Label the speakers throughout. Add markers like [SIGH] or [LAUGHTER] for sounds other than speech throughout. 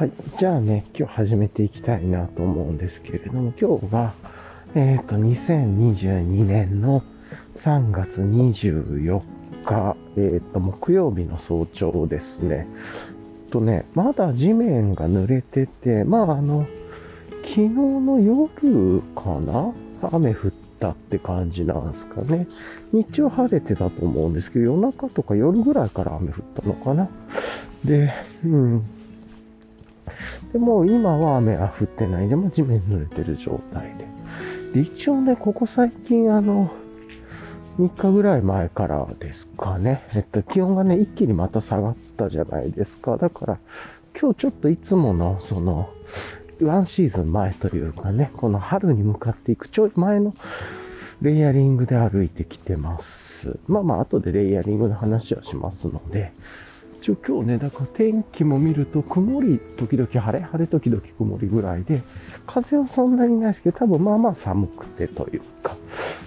Speaker 1: はい。じゃあね、今日始めていきたいなと思うんですけれども、今日が、えっ、と、2022年の3月24日、えっ、と、木曜日の早朝ですね。とね、まだ地面が濡れてて、まあ、あの、昨日の夜かな？雨降ったって感じなんですかね。日中晴れてたと思うんですけど、夜中とか夜ぐらいから雨降ったのかな。で、うん。でも今は雨は降ってないで、も地面濡れてる状態で。で、一応ね、ここ最近あの、3日ぐらい前からですかね。えっと、気温がね、一気にまた下がったじゃないですか。だから、今日ちょっといつもの、その、ワンシーズン前というかね、この春に向かっていくちょい前のレイヤリングで歩いてきてます。まあまあ、後でレイヤリングの話はしますので、一応今日ね、だから天気も見ると曇り時々晴れ、晴れ時々曇りぐらいで、風はそんなにないですけど、多分まあまあ寒くてというか、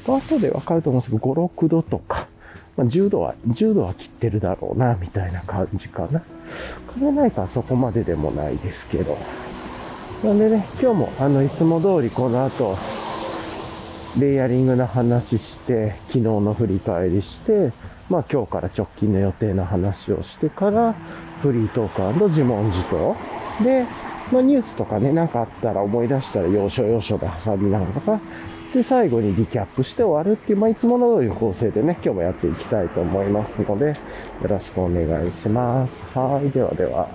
Speaker 1: 後でわかると思うんですけど、5、6度とか、まあ、10度は、10度は切ってるだろうな、みたいな感じかな。風ないからそこまででもないですけど。なんでね、今日もあの、いつも通りこの後、レイヤリングの話して、昨日の振り返りして、まあ今日から直近の予定の話をしてから、フリートーク自問自答。で、まあニュースとかね、なんかあったら思い出したら要所要所で挟みながら、で、最後にリキャップして終わるっていう、まあいつもの通りの構成でね、今日もやっていきたいと思いますので、よろしくお願いします。はい、ではでは。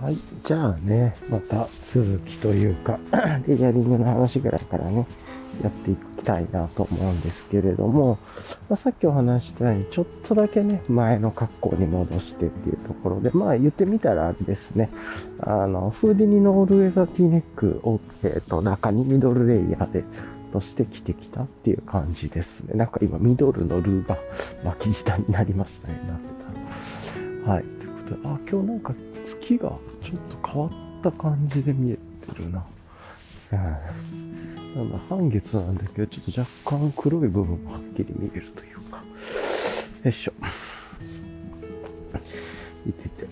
Speaker 1: はい。じゃあね、また続きというか、レイヤリングの話ぐらいからね、やっていきたいなと思うんですけれども、まあ、さっきお話したように、ちょっとだけね、前の格好に戻してっていうところで、まあ言ってみたらですね、あの、フーディニのオールウェザーティーネックを、えっ、と、中にミドルレイヤーで、として着てきたっていう感じですね。なんか今、ミドルのルーが巻き舌になりましたね、なってた。はい。ということで、あ、今日なんか月がちょっと変わった感じで見えてるな。うん。なんだ、半月なんだけど、ちょっと若干黒い部分もはっきり見えるというか。よいしょ。いてて。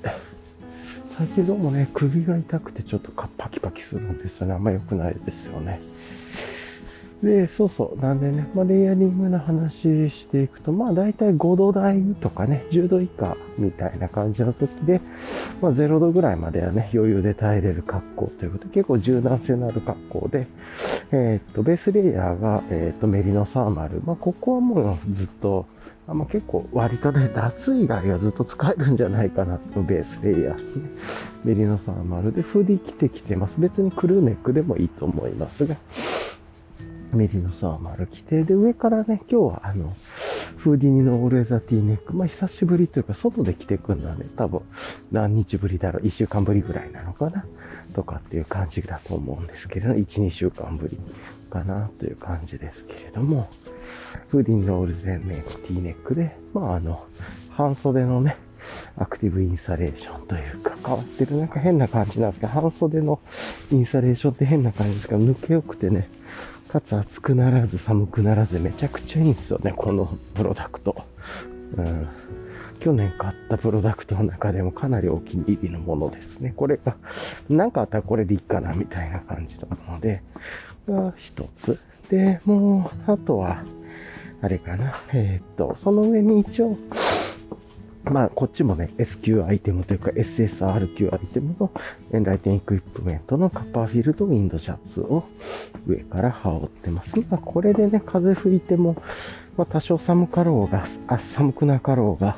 Speaker 1: 最近どうもね、首が痛くてちょっとパキパキするんですよね。あんま良くないですよね。で、そうそう。なんでね、まあ、レイヤリングの話していくと、まあ、だいたい5度台とかね、10度以下みたいな感じの時で、まあ、0度ぐらいまではね、余裕で耐えれる格好ということで、結構柔軟性のある格好で、えーっと、ベースレイヤーが、えーっと、メリノサーマル。まあ、ここはもうずっと、あまあ、結構割とね、夏以外はずっと使えるんじゃないかなと、ベースレイヤーですね。メリノサーマルで、フーディー着てきてます。別にクルーネックでもいいと思いますが、メリノサーマル着て、で、上からね、今日はあの、フーディニのオールエザティーネック、まあ、久しぶりというか、外で着てくんだね。多分、何日ぶりだろう、1週間ぶりぐらいなのかな？とかっていう感じだと思うんですけれど、1、2週間ぶりかなという感じですけれども、フーディニのオールゼネティーネックで、まあ、あの、半袖のね、アクティブインサレーションというか変わってる。なんか変な感じなんですけど、半袖のインサレーションって変な感じですけど、抜けよくてね、かつ暑くならず寒くならずめちゃくちゃいいんですよね、このプロダクト。うん。去年買ったプロダクトの中でもかなりお気に入りのものですね。これが、なんかあったらこれでいいかな、みたいな感じなので、が一つ。で、もう、あとは、あれかな。えーっと、その上に一応、まあ、こっちもね、SQ アイテムというか SSRQ アイテムのエンライテンエクイプメントのカッパーフィールドウィンドシャツを上から羽織ってます。まあ、これでね、風吹いても、まあ、多少寒かろうが、あ、寒くなかろうが、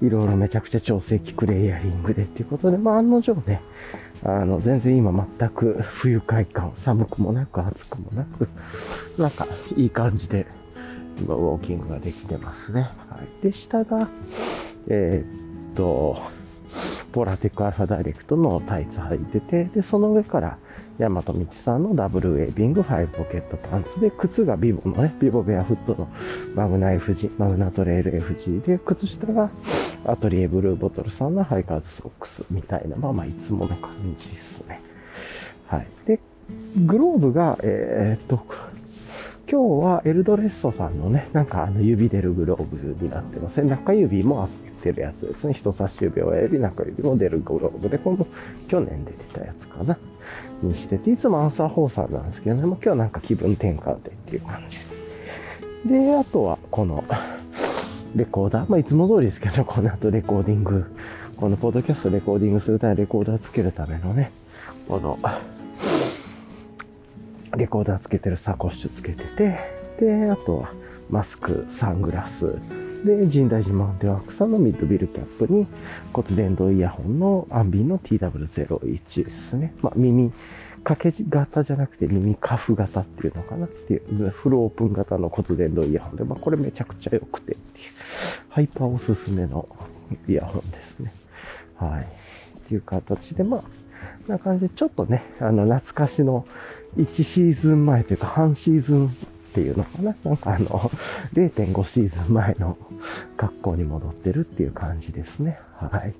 Speaker 1: いろいろめちゃくちゃ調整効くレイヤリングでっていうことで、まあ、案の定ね、あの、全然今全く不愉快感、寒くもなく暑くもなく、なんかいい感じで、今ウォーキングができてますね。はい。で、下が、えーっと、ポラテックアルファダイレクトのタイツ履いてて、で、その上から、ヤマトミチさんのダブルウェービングファイブポケットパンツで、靴がビボのね、ビボベアフットのマグナ FG、マグナトレイル FG で、靴下がアトリエブルーボトルさんのハイカーズソックスみたいな、まあまあいつもの感じですね。はい。で、グローブが、えーっと、今日はエルドレッソさんのね、なんかあの指出るグローブになってますね。中指もあって、るやつですね。人差し指、親指、中指も出るグローブで、これも去年出てたやつかな。にしてて、いつも朝放送なんですけどね、もう今日なんか気分転換でっていう感じで。で、あとはこの [LAUGHS] レコーダー、まあいつも通りですけど、この後レコーディング、このポッドキャストレコーディングするためにレコーダーつけるためのね、この、レコーダーつけてるサコッシュつけてて、で、あとはマスク、サングラス、で、神代寺マウンテンワークさんのミッドビルキャップに骨伝導イヤホンのアンビンの TW01 ですね。まあ耳、掛け型じゃなくて耳カフ型っていうのかなっていう、フルオープン型の骨伝導イヤホンで、まあこれめちゃくちゃ良くてっていう、ハイパーおすすめのイヤホンですね。はい。っていう形で、まあ、な感じで、ちょっとね、あの、懐かしの1シーズン前というか、半シーズンっていうのかななんかあの、0.5シーズン前の格好に戻ってるっていう感じですね。はい。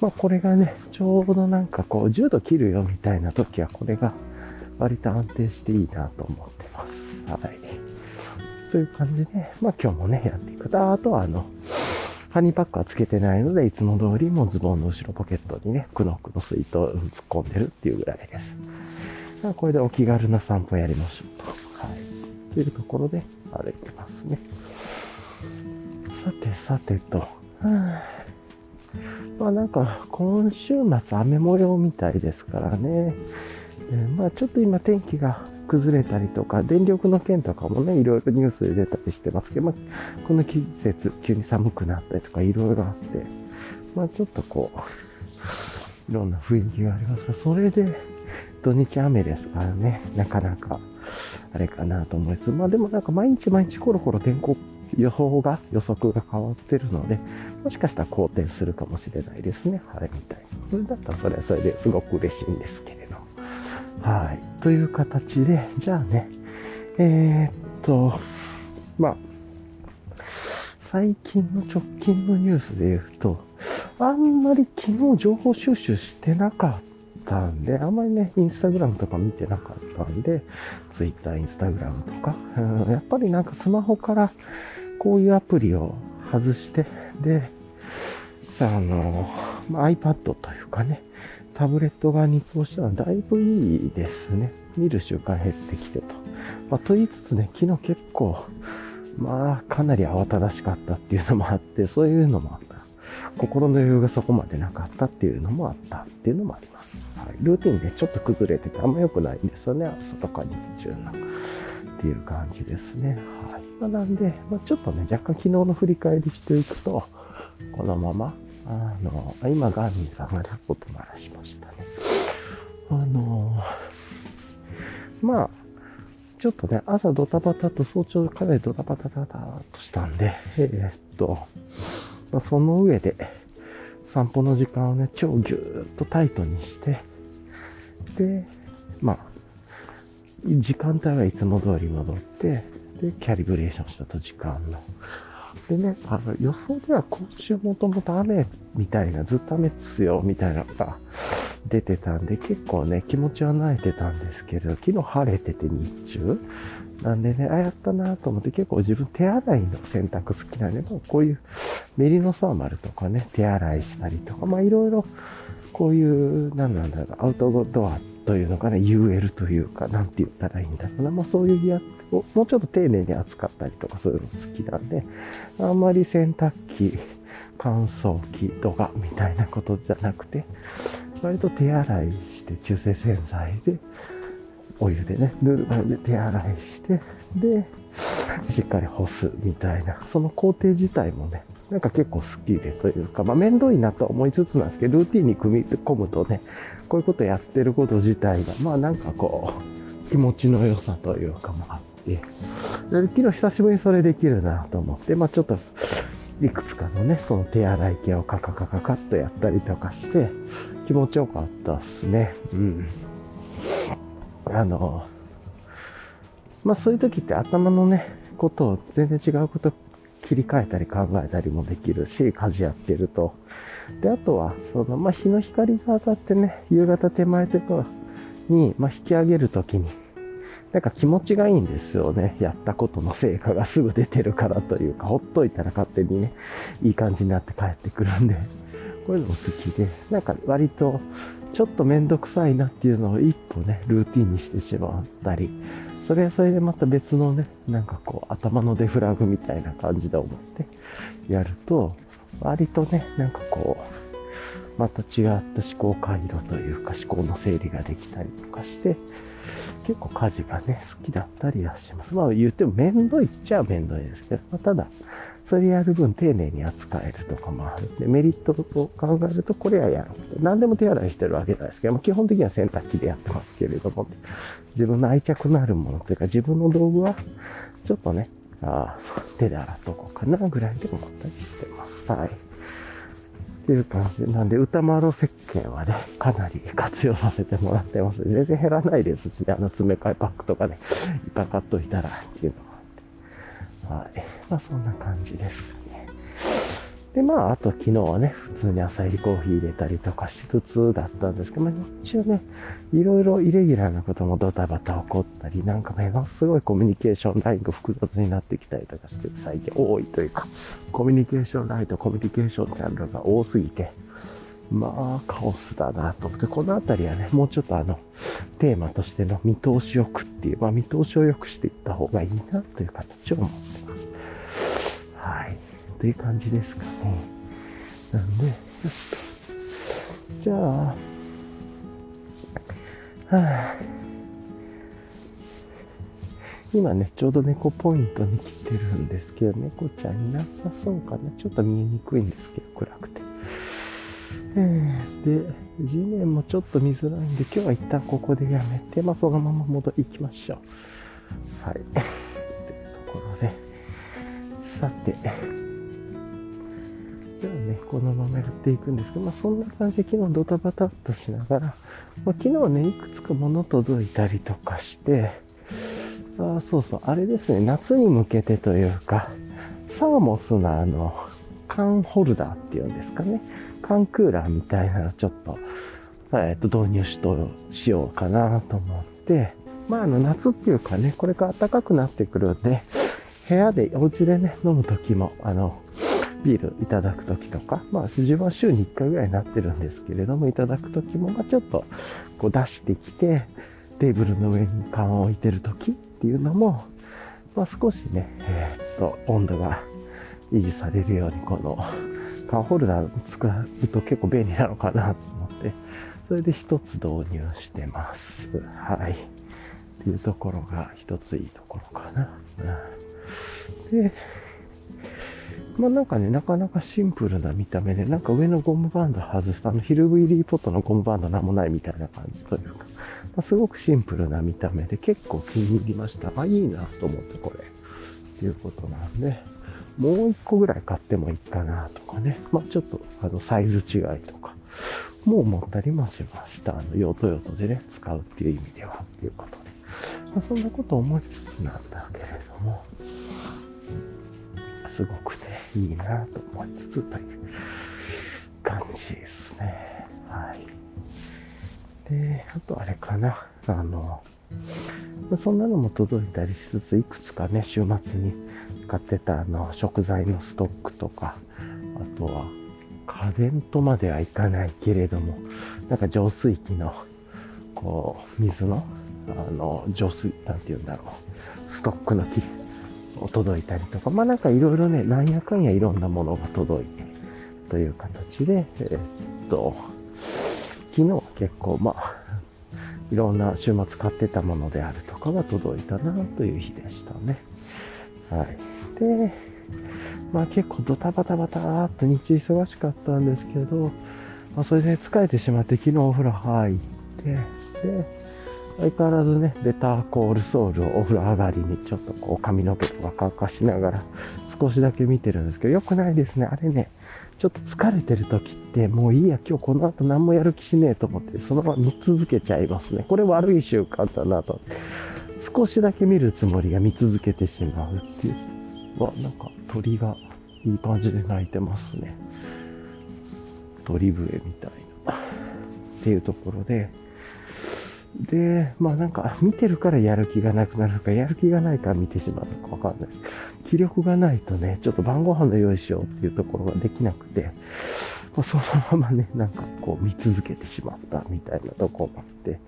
Speaker 1: まあこれがね、ちょうどなんかこう、10度切るよみたいな時は、これが割と安定していいなと思ってます。はい。という感じで、まあ今日もね、やっていくと、あとはあの、ハニーパックはつけてないので、いつも通りもうズボンの後ろポケットにね、クノックの水筒突っ込んでるっていうぐらいです。これでお気軽な散歩やりましょうと。はい。というところで歩いてますね。さてさてと。[SIGHS] まあなんか今週末雨模様みたいですからね。えまあちょっと今天気が崩れたりとか、電力の件とかもね、いろいろニュースで出たりしてますけど、まあ、この季節急に寒くなったりとかいろいろあって、まあちょっとこう、いろんな雰囲気がありますが、それで土日雨ですからね、なかなかあれかなと思います。まあでもなんか毎日毎日コロコロ天候予報が、予測が変わってるので、もしかしたら好転するかもしれないですね。晴れみたいに。それだったらそれはそれですごく嬉しいんですけれど。はい。という形で、じゃあね、えー、っと、まあ、最近の直近のニュースで言うと、あんまり昨日情報収集してなかったんで、あんまりね、インスタグラムとか見てなかったんで、ツイッター、インスタグラムとか、やっぱりなんかスマホからこういうアプリを外して、で、あの、ま、iPad というかね、タブレット側に移行したらだいぶいいですね。見る習慣減ってきてと。まあ、と言いつつね、昨日結構、まあ、かなり慌ただしかったっていうのもあって、そういうのもあった。心の余裕がそこまでなかったっていうのもあったっていうのもあります。はい、ルーティンでちょっと崩れててあんま良くないんですよね。朝とか日中の。っていう感じですね。はい。まあ、なんで、まあ、ちょっとね、若干昨日の振り返りしていくと、このまま、あの、今、ガーミンさんがレポート鳴らしましたね。あの、まあ、ちょっとね、朝ドタバタと早朝かなりドタバタタタとしたんで、えー、っと、まあ、その上で、散歩の時間をね、超ぎゅーっとタイトにして、で、まあ、時間帯はいつも通り戻って、で、キャリブレーションしたと時間の。でね、あの、予想では今週もともと雨みたいな、ずっと雨っすよ、みたいなのが出てたんで、結構ね、気持ちは慣れてたんですけど、昨日晴れてて日中。なんでね、あ、やったなと思って結構自分手洗いの洗濯好きなんで、まあ、こういうメリノサーマルとかね、手洗いしたりとか、まあいろいろこういう、なんなんだろう、アウトドアってというのかな、UL というか、なんて言ったらいいんだろうな。まあそういうやもうちょっと丁寧に扱ったりとかするの好きなんで、あんまり洗濯機、乾燥機とかみたいなことじゃなくて、割と手洗いして中性洗剤で、お湯でね、ぬるま湯で手洗いして、で、しっかり干すみたいな、その工程自体もね、なんか結構好きでというか、まあ面倒いなと思いつつなんですけど、ルーティンに組み込むとね、こういうことやってること自体が、まあなんかこう、気持ちの良さというかもあって、昨日久しぶりにそれできるなと思って、まあちょっと、いくつかのね、その手洗い系をカカカカカッとやったりとかして、気持ちよかったっすね。うん。あの、まあそういう時って頭のね、ことを全然違うこと切り替えたり考えたりもできるし、家事やってると。で、あとは、その、まあ、日の光が当たってね、夕方手前とかに、まあ、引き上げるときに、なんか気持ちがいいんですよね。やったことの成果がすぐ出てるからというか、ほっといたら勝手にね、いい感じになって帰ってくるんで、こういうのも好きで、なんか割と、ちょっとめんどくさいなっていうのを一歩ね、ルーティンにしてしまったり、それはそれでまた別のね、なんかこう、頭のデフラグみたいな感じで思ってやると、割とね、なんかこう、また違った思考回路というか思考の整理ができたりとかして、結構家事がね、好きだったりはします。まあ言ってもめんどいっちゃめんどいですけど、まあ、ただ、それやる分丁寧に扱えるとかもあるんで、メリットを考えるとこれはやろう。何でも手洗いしてるわけなんですけど、まあ、基本的には洗濯機でやってますけれども、自分の愛着のあるものというか自分の道具はちょっとね、あ手で洗っとこうかなぐらいで思ったりしてます。はい。っていう感じなんで、歌丸石鹸はね、かなり活用させてもらってます。全然減らないですしね、あの詰め替えパックとかね、いっぱい買っといたらっていうのもあって。はい。まあそんな感じです。で、まああと昨日はね、普通に朝入りコーヒー入れたりとかしつつだったんですけど、まあ一応ね、いろいろイレギュラーなこともドタバタ起こったり、なんかものすごいコミュニケーションラインが複雑になってきたりとかして、最近多いというか、コミュニケーションラインとコミュニケーションチャンルが多すぎて、まあ、カオスだなと思って、このあたりはね、もうちょっとあの、テーマとしての見通しよくっていう、まあ見通しを良くしていった方がいいなという形を思ってます。はい。いう感じですかね。なんで、ちょっと、じゃあ、はあ、今ね、ちょうど猫ポイントに来てるんですけど、猫ちゃんいなさそうかな。ちょっと見えにくいんですけど、暗くて。で、地面もちょっと見づらいんで、今日は一旦ここでやめて、まあ、そのまま戻り行きましょう。はい。というところで、さて、じゃあね、このままやっていくんですけど、まあそんな感じで昨日ドタバタっとしながら、まあ、昨日ね、いくつか物届いたりとかして、あそうそう、あれですね、夏に向けてというか、サーモスのあの、缶ホルダーっていうんですかね、缶クーラーみたいなのちょっと、えっ、と、導入しと、しようかなと思って、まああの夏っていうかね、これから暖かくなってくるんで、部屋で、お家でね、飲むときも、あの、ビールいただくときとか、まあ、自分は週に1回ぐらいになってるんですけれども、いただくときも、まあ、ちょっと、こう出してきて、テーブルの上に缶を置いてるときっていうのも、まあ、少しね、えー、っと、温度が維持されるように、この、缶ホルダー使うと結構便利なのかなと思って、それで一つ導入してます。はい。っていうところが一ついいところかな。うん、で、まあなんかね、なかなかシンプルな見た目で、なんか上のゴムバンド外すと、あのヒルビリーポットのゴムバンドなんもないみたいな感じというか、まあ、すごくシンプルな見た目で結構気に入りました。あ、いいなと思ってこれ。っていうことなんで、もう一個ぐらい買ってもいいかなとかね。まあちょっとあのサイズ違いとか、もう思ったりもしました。あの用途用途でね、使うっていう意味ではっていうことで。まあ、そんなこと思いつつなんだけれども、すごくね、いいなと思いつつという感じですね。はい。で、あとあれかな。あの、そんなのも届いたりしつつ、いくつかね、週末に買ってたあの食材のストックとか、あとは家電とまではいかないけれども、なんか浄水器の、こう、水の、あの、浄水、なんて言うんだろう、ストックのキ届いたりとか、まあなんかいろいろね、なんやかんやいろんなものが届いて、という形で、えー、っと、昨日結構まあ、いろんな週末買ってたものであるとかが届いたなという日でしたね。はい。で、まあ結構ドタバタバターっと日中忙しかったんですけど、まあそれで疲れてしまって昨日お風呂入って、で、相変わらずね、ベターコールソウルをお風呂上がりにちょっとこう髪の毛とか乾かしながら少しだけ見てるんですけど、よくないですね。あれね、ちょっと疲れてる時って、もういいや、今日この後何もやる気しねえと思って、そのまま見続けちゃいますね。これ悪い習慣だなと。少しだけ見るつもりが見続けてしまうっていう。わ、なんか鳥がいい感じで鳴いてますね。鳥笛みたいな。っていうところで、で、まあなんか見てるからやる気がなくなるか、やる気がないから見てしまうのかわかんない。気力がないとね、ちょっと晩ご飯の用意しようっていうところができなくて、まあ、そのままね、なんかこう見続けてしまったみたいなとこもあって、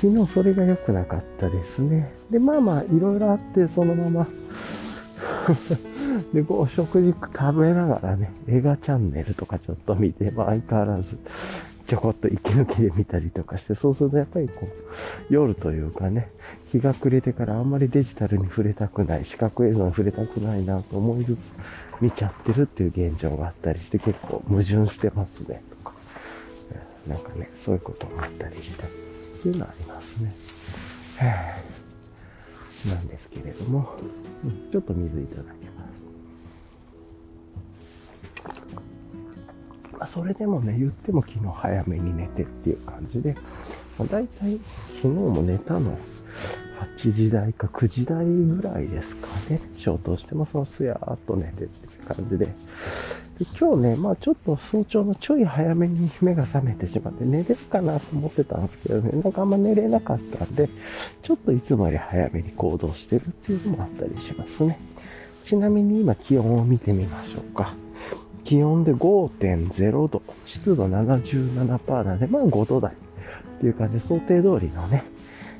Speaker 1: 昨日それが良くなかったですね。で、まあまあいろいろあって、そのまま [LAUGHS] で、こう食事食べながらね、映画チャンネルとかちょっと見て、まあ相変わらずちょこっと息抜きで見たりとかして、そうするとやっぱりこう、夜というかね、日が暮れてからあんまりデジタルに触れたくない、視覚映像に触れたくないなと思いつつ見ちゃってるっていう現状があったりして結構矛盾してますね、とか。なんかね、そういうこともあったりしてっていうのはありますね。なんですけれども、ちょっと水いただきままあ、それでもね、言っても昨日早めに寝てっていう感じで、まあ、大体昨日も寝たの8時台か9時台ぐらいですかね。消灯してもそのすやーっと寝てっていう感じで。で今日ね、まあちょっと早朝のちょい早めに目が覚めてしまって寝れるかなと思ってたんですけどね、なんかあんま寝れなかったんで、ちょっといつもより早めに行動してるっていうのもあったりしますね。ちなみに今気温を見てみましょうか。気温で5.0度、湿度77%なんで、まあ5度台っていう感じで想定通りのね、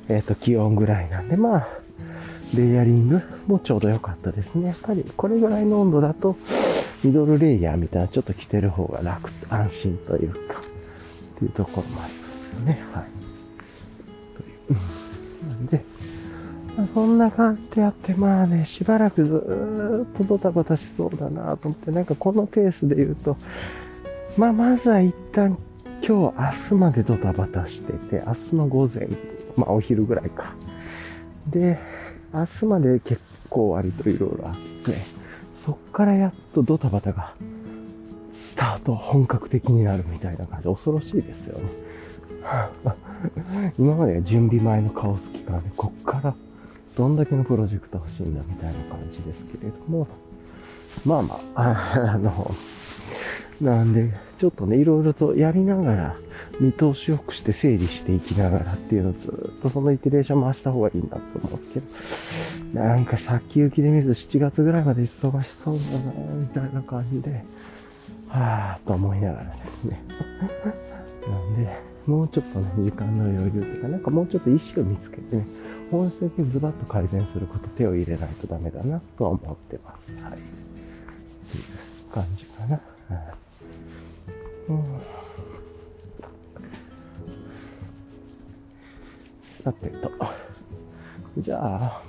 Speaker 1: えっ、ー、と気温ぐらいなんで、まあ、レイヤリングもちょうど良かったですね。やっぱりこれぐらいの温度だと、ミドルレイヤーみたいなちょっと着てる方が楽、安心というか、っていうところもありますよね。はい。なんで、ま、そんな感じでやって、まあね、しばらくずーっとドタバタしそうだなと思って、なんかこのペースで言うと、まあまずは一旦今日、明日までドタバタしてて、明日の午前、まあお昼ぐらいか。で、明日まで結構割といろいろあって、そっからやっとドタバタがスタート、本格的になるみたいな感じ、恐ろしいですよね。[LAUGHS] 今までは準備前のカオス期間で、こっからどんだけのプロジェクト欲しいんだみたいな感じですけれども、まあまあ、あ [LAUGHS] の、なんで、ちょっとね、いろいろとやりながら、見通しよくして整理していきながらっていうのをずっとそのイテレーション回した方がいいなと思うんですけど、なんか先行きで見ると7月ぐらいまで忙しそうだな、みたいな感じで、はぁと思いながらですね。[LAUGHS] なんで、もうちょっとね、時間の余裕というか、なんかもうちょっと意識を見つけてね、本質的にズバッと改善すること手を入れないとダメだなとは思ってます。はい。っていう感じかな。うん、さてと。じゃあ、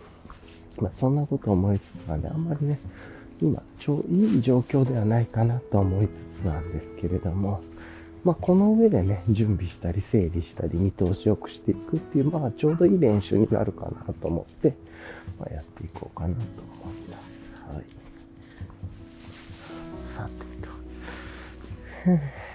Speaker 1: まあ、そんなこと思いつつなんで、あんまりね、今、超いい状況ではないかなと思いつつなんですけれども、まあ、この上でね、準備したり整理したり見通しよくしていくっていう、まあ、ちょうどいい練習になるかなと思って、まあ、やっていこうかなと思います。はい。さてと。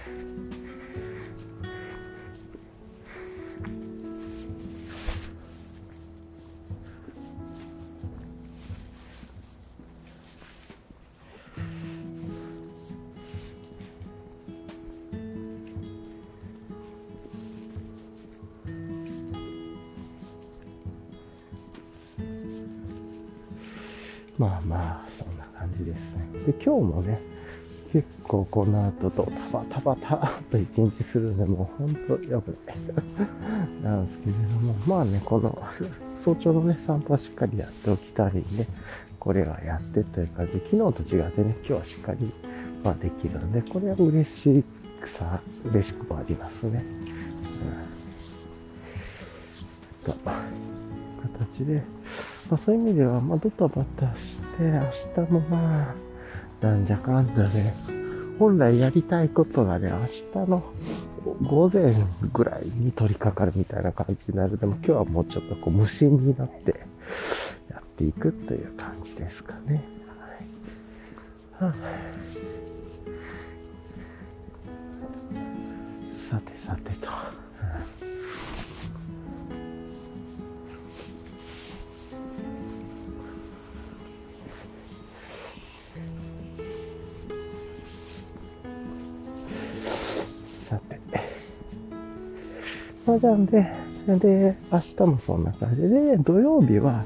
Speaker 1: で。今日もね、結構この後とタバタバタと一日するんで、もうほんと良くない [LAUGHS] なんですけれども、まあね、この早朝のね、散歩はしっかりやっておきたいんで、これはやってという感じで、昨日と違ってね、今日はしっかり、まあ、できるんで、これは嬉しくさ、嬉しくもありますね。うん。と、形で、まあ、そういう意味では、まあ、ドタバタして、明日もまあ、なんじゃかんだで、本来やりたいことがね、明日の午前ぐらいに取り掛かるみたいな感じになる。でも今日はもうちょっとこう無心になってやっていくという感じですかね。はい。さてさてと。まあ、なんで、で、明日もそんな感じで、土曜日は、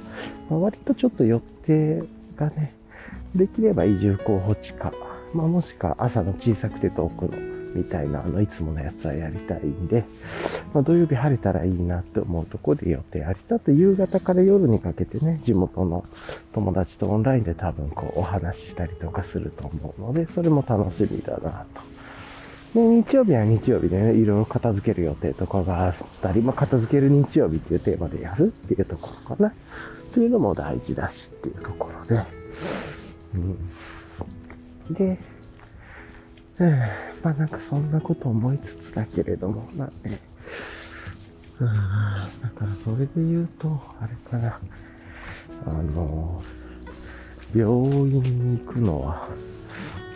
Speaker 1: 割とちょっと予定がね、できれば移住候補地か、まあ、もしくは朝の小さくて遠くのみたいな、あの、いつものやつはやりたいんで、まあ、土曜日晴れたらいいなって思うところで予定あり。だと夕方から夜にかけてね、地元の友達とオンラインで多分こうお話ししたりとかすると思うので、それも楽しみだなと。で、日曜日は日曜日でね、いろいろ片付ける予定とかがあったり、まあ、片付ける日曜日っていうテーマでやるっていうところかな。っていうのも大事だしっていうところで。うん、で、うん、まあなんかそんなこと思いつつだけれども、まあね、うん、だからそれで言うと、あれかな、あの、病院に行くのは、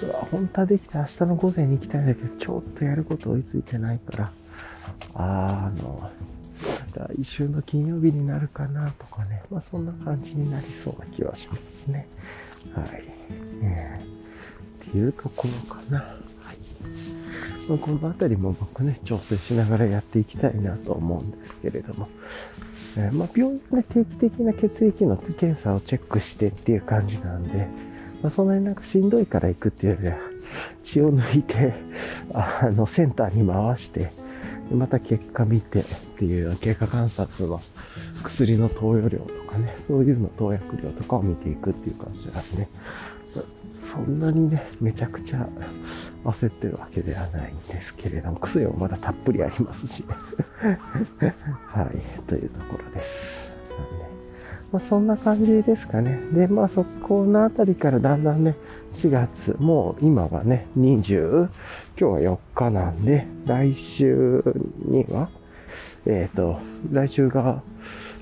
Speaker 1: 本当はできて明日の午前に行きたいんだけど、ちょっとやること追いついてないから、あの、来週の金曜日になるかなとかね、まあそんな感じになりそうな気はしますね。はい。えー、っていうところかな。はい。まあ、この辺りも僕ね、調整しながらやっていきたいなと思うんですけれども、えー、まあ、病院で定期的な血液の検査をチェックしてっていう感じなんで、まあ、そんなになんかしんどいから行くっていうよりは、[LAUGHS] 血を抜いて、あの、センターに回して、また結果見てっていう経過観察の薬の投与量とかね、そういうの投薬量とかを見ていくっていう感じなんで、そんなにね、めちゃくちゃ焦ってるわけではないんですけれども、薬もまだたっぷりありますし、[LAUGHS] はい、というところです。まあ、そんな感じですかね。で、まあそこのあたりからだんだんね、4月、もう今はね、20、今日は4日なんで、来週には、えっ、ー、と、来週が、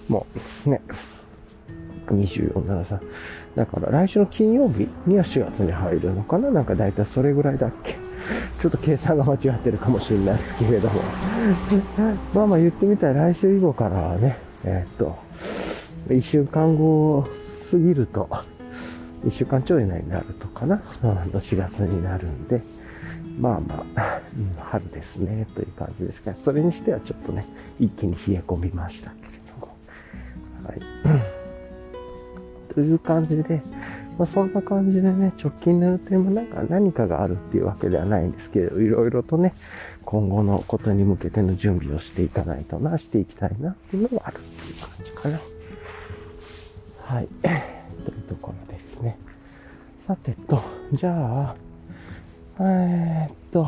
Speaker 1: もうね、24、7、3。だから来週の金曜日には4月に入るのかな？なんか大体それぐらいだっけ？ちょっと計算が間違ってるかもしれないですけれどもまあまあ言ってみたら来週以降からはね、えっ、ー、と、1週間後過ぎると、1週間ちょい以内になるとかな、4月になるんで、まあまあ、うん、春ですね、という感じですが、それにしてはちょっとね、一気に冷え込みましたけれども。はい。という感じで、まあ、そんな感じでね、直近の予定もなんか何かがあるっていうわけではないんですけど、いろいろとね、今後のことに向けての準備をしていかないとな、していきたいなっていうのがあるっていう感じかな。はい。[COUGHS] というところですね。さてと、じゃあ、えー、っと、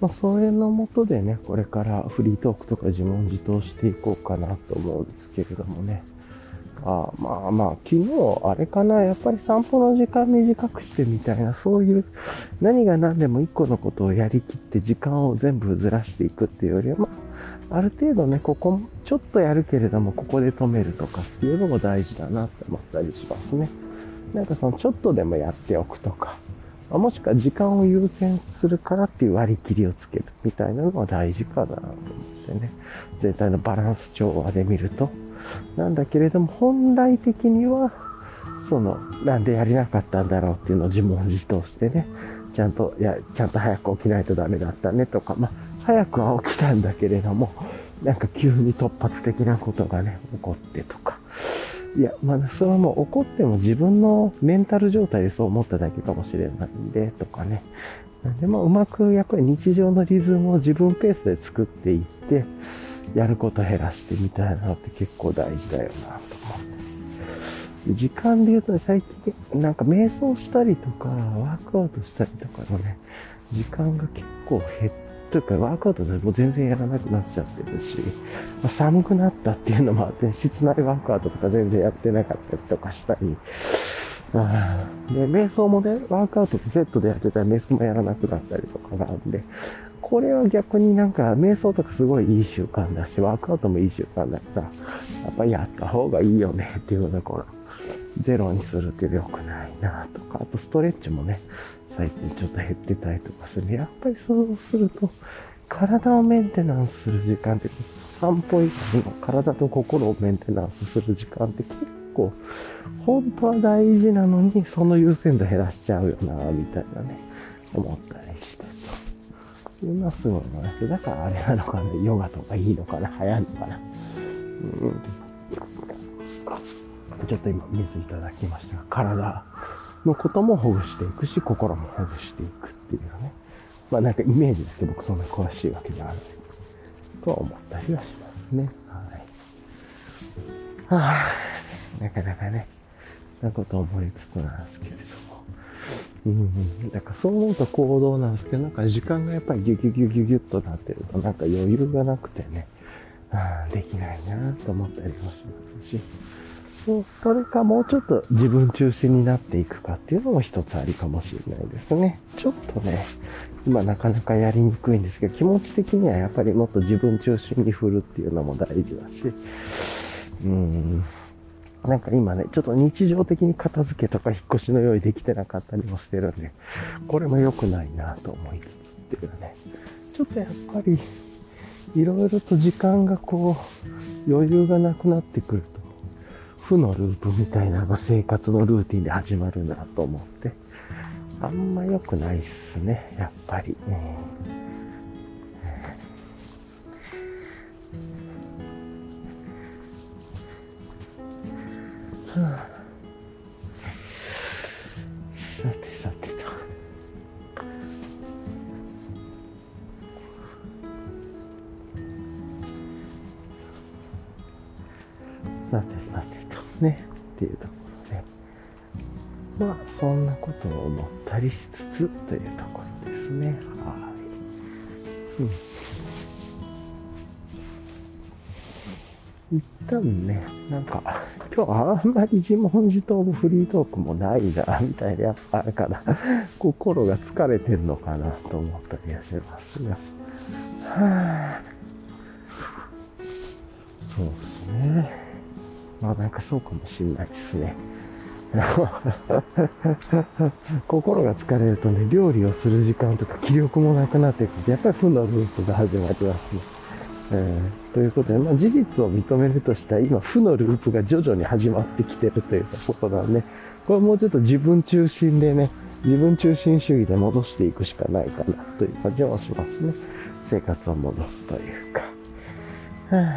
Speaker 1: まあ、それのもとでね、これからフリートークとか自問自答していこうかなと思うんですけれどもね。あまあまあ、昨日、あれかな、やっぱり散歩の時間短くしてみたいな、そういう、何が何でも一個のことをやりきって時間を全部ずらしていくっていうよりは、まあ、ある程度ね、ここ、ちょっとやるけれども、ここで止めるとかっていうのも大事だなって思ったりしますね。なんかその、ちょっとでもやっておくとか、もしくは時間を優先するからっていう割り切りをつけるみたいなのは大事かなと思ってね。全体のバランス調和で見ると。なんだけれども、本来的には、その、なんでやれなかったんだろうっていうのを自問自答してね、ちゃんと、いや、ちゃんと早く起きないとダメだったねとか、まあ、早くは起きたんだけれども、なんか急に突発的なことがね、起こってとか。いや、まあ、それはもう起こっても自分のメンタル状態でそう思っただけかもしれないんで、とかね。で、ま、うまくやっぱり日常のリズムを自分ペースで作っていって、やること減らしてみたいなのって結構大事だよな、と思って。時間で言うとね、最近、なんか瞑想したりとか、ワークアウトしたりとかのね、時間が結構減ってというかワークアウトでも全然やらなくなっちゃってるし、まあ、寒くなったっていうのもあって、室内ワークアウトとか全然やってなかったりとかしたり、で、瞑想もね、ワークアウトとセットでやってたら瞑想もやらなくなったりとかがあるんで、これは逆になんか瞑想とかすごいいい習慣だし、ワークアウトもいい習慣だから、やっぱりやった方がいいよねっていうところ、ゼロにするって良くないなとか、あとストレッチもね、最近ちょっと減ってたりとかする。やっぱりそうすると、体をメンテナンスする時間って、散歩以外の体と心をメンテナンスする時間って結構、本当は大事なのに、その優先度減らしちゃうよな、みたいなね、思ったりしていうのはすごい思います。だからあれなのかな、ヨガとかいいのかな、流行るのかな。うんちょっと今水いただきましたが、体のこともほぐしていくし、心もほぐしていくっていうね。まあなんかイメージですけど、僕そんな詳しいわけじゃない。とは思ったりはしますね。はい。はあ、なかなかね、なこと思いつつなんですけれども。うん、だからそう思うと行動なんですけど、なんか時間がやっぱりギュギュギュギュギュッとなってると、なんか余裕がなくてね、あできないなと思ったりもしますし、それかもうちょっと自分中心になっていくかっていうのも一つありかもしれないですね。ちょっとね、今なかなかやりにくいんですけど、気持ち的にはやっぱりもっと自分中心に振るっていうのも大事だし、うーん。なんか今ね、ちょっと日常的に片付けとか引っ越しの用意できてなかったりもしてるんで、これも良くないなと思いつつっていうね。ちょっとやっぱり、いろいろと時間がこう、余裕がなくなってくる、負のループみたいなの生活のルーティンで始まるなと思って、あんま良くないっすね、やっぱり。はあさて。ね、っていうところで。まあ、そんなことを思ったりしつつというところですね。はい。うん。一旦ね、なんか、今日あんまり自問自答もフリートークもないな、みたいな、やっぱあれかな、心が疲れてんのかなと思ったりはしますが。はあ、そうっす。まあなんかそうかもしんないですね。[LAUGHS] 心が疲れるとね、料理をする時間とか気力もなくなってくと、やっぱり負のループが始まりますね。えー、ということで、まあ、事実を認めるとしたら、今、負のループが徐々に始まってきてるということなんで、これもうちょっと自分中心でね、自分中心主義で戻していくしかないかなという感じはしますね。生活を戻すというか。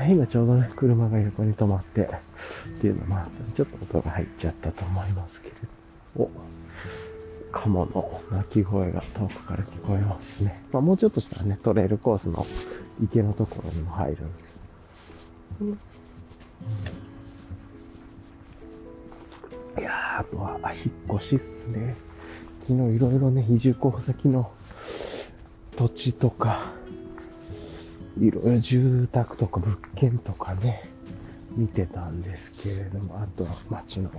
Speaker 1: 今ちょうどね、車が横に止まって、っていうのもあって、ちょっと音が入っちゃったと思いますけれど。お、カモの鳴き声が遠くから聞こえますね。まあ、もうちょっとしたらね、トレイルコースの池のところにも入るんです。うんいやー、あとは、引っ越しっすね。昨日いろいろね、移住候補先の土地とか、いろいろ住宅とか物件とかね、見てたんですけれども、あとは町の、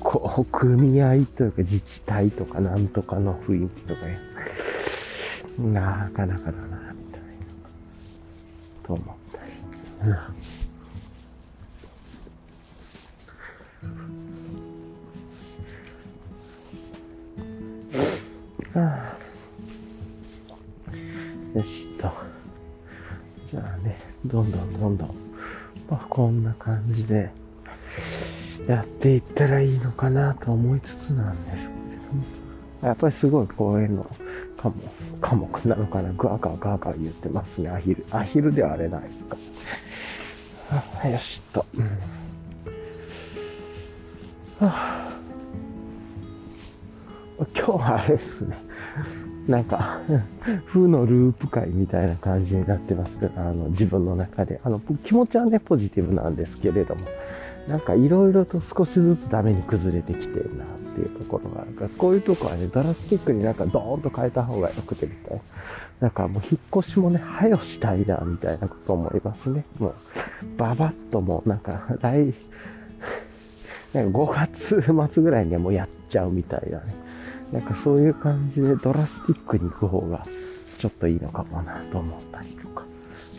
Speaker 1: こう、組合というか自治体とかなんとかの雰囲気とかね、なかなかだな、みたいな、と思ったり。うんはあ、よしと。じゃあね、どんどんどんどん、まあ、こんな感じでやっていったらいいのかなと思いつつなんですけれども、やっぱりすごい公園の科目、科目なのかな、ガーガーガーガ言ってますね、アヒル。アヒルではあれないか。あ、よしっと。うんはあ今日はあれですね。なんか、[LAUGHS] 負のループ会みたいな感じになってますけど、あの、自分の中で。あの、気持ちはね、ポジティブなんですけれども、なんかいろいろと少しずつダメに崩れてきてるなっていうところがあるから、こういうとこはね、ドラスティックになんかドーンと変えた方が良くてみたいな。なんかもう引っ越しもね、早よしたいな、みたいなこと思いますね。もう、ババッともうなんか、来、[LAUGHS] なんか5月末ぐらいにはもうやっちゃうみたいなね。なんかそういう感じでドラスティックに行く方がちょっといいのかもなと思ったりとか。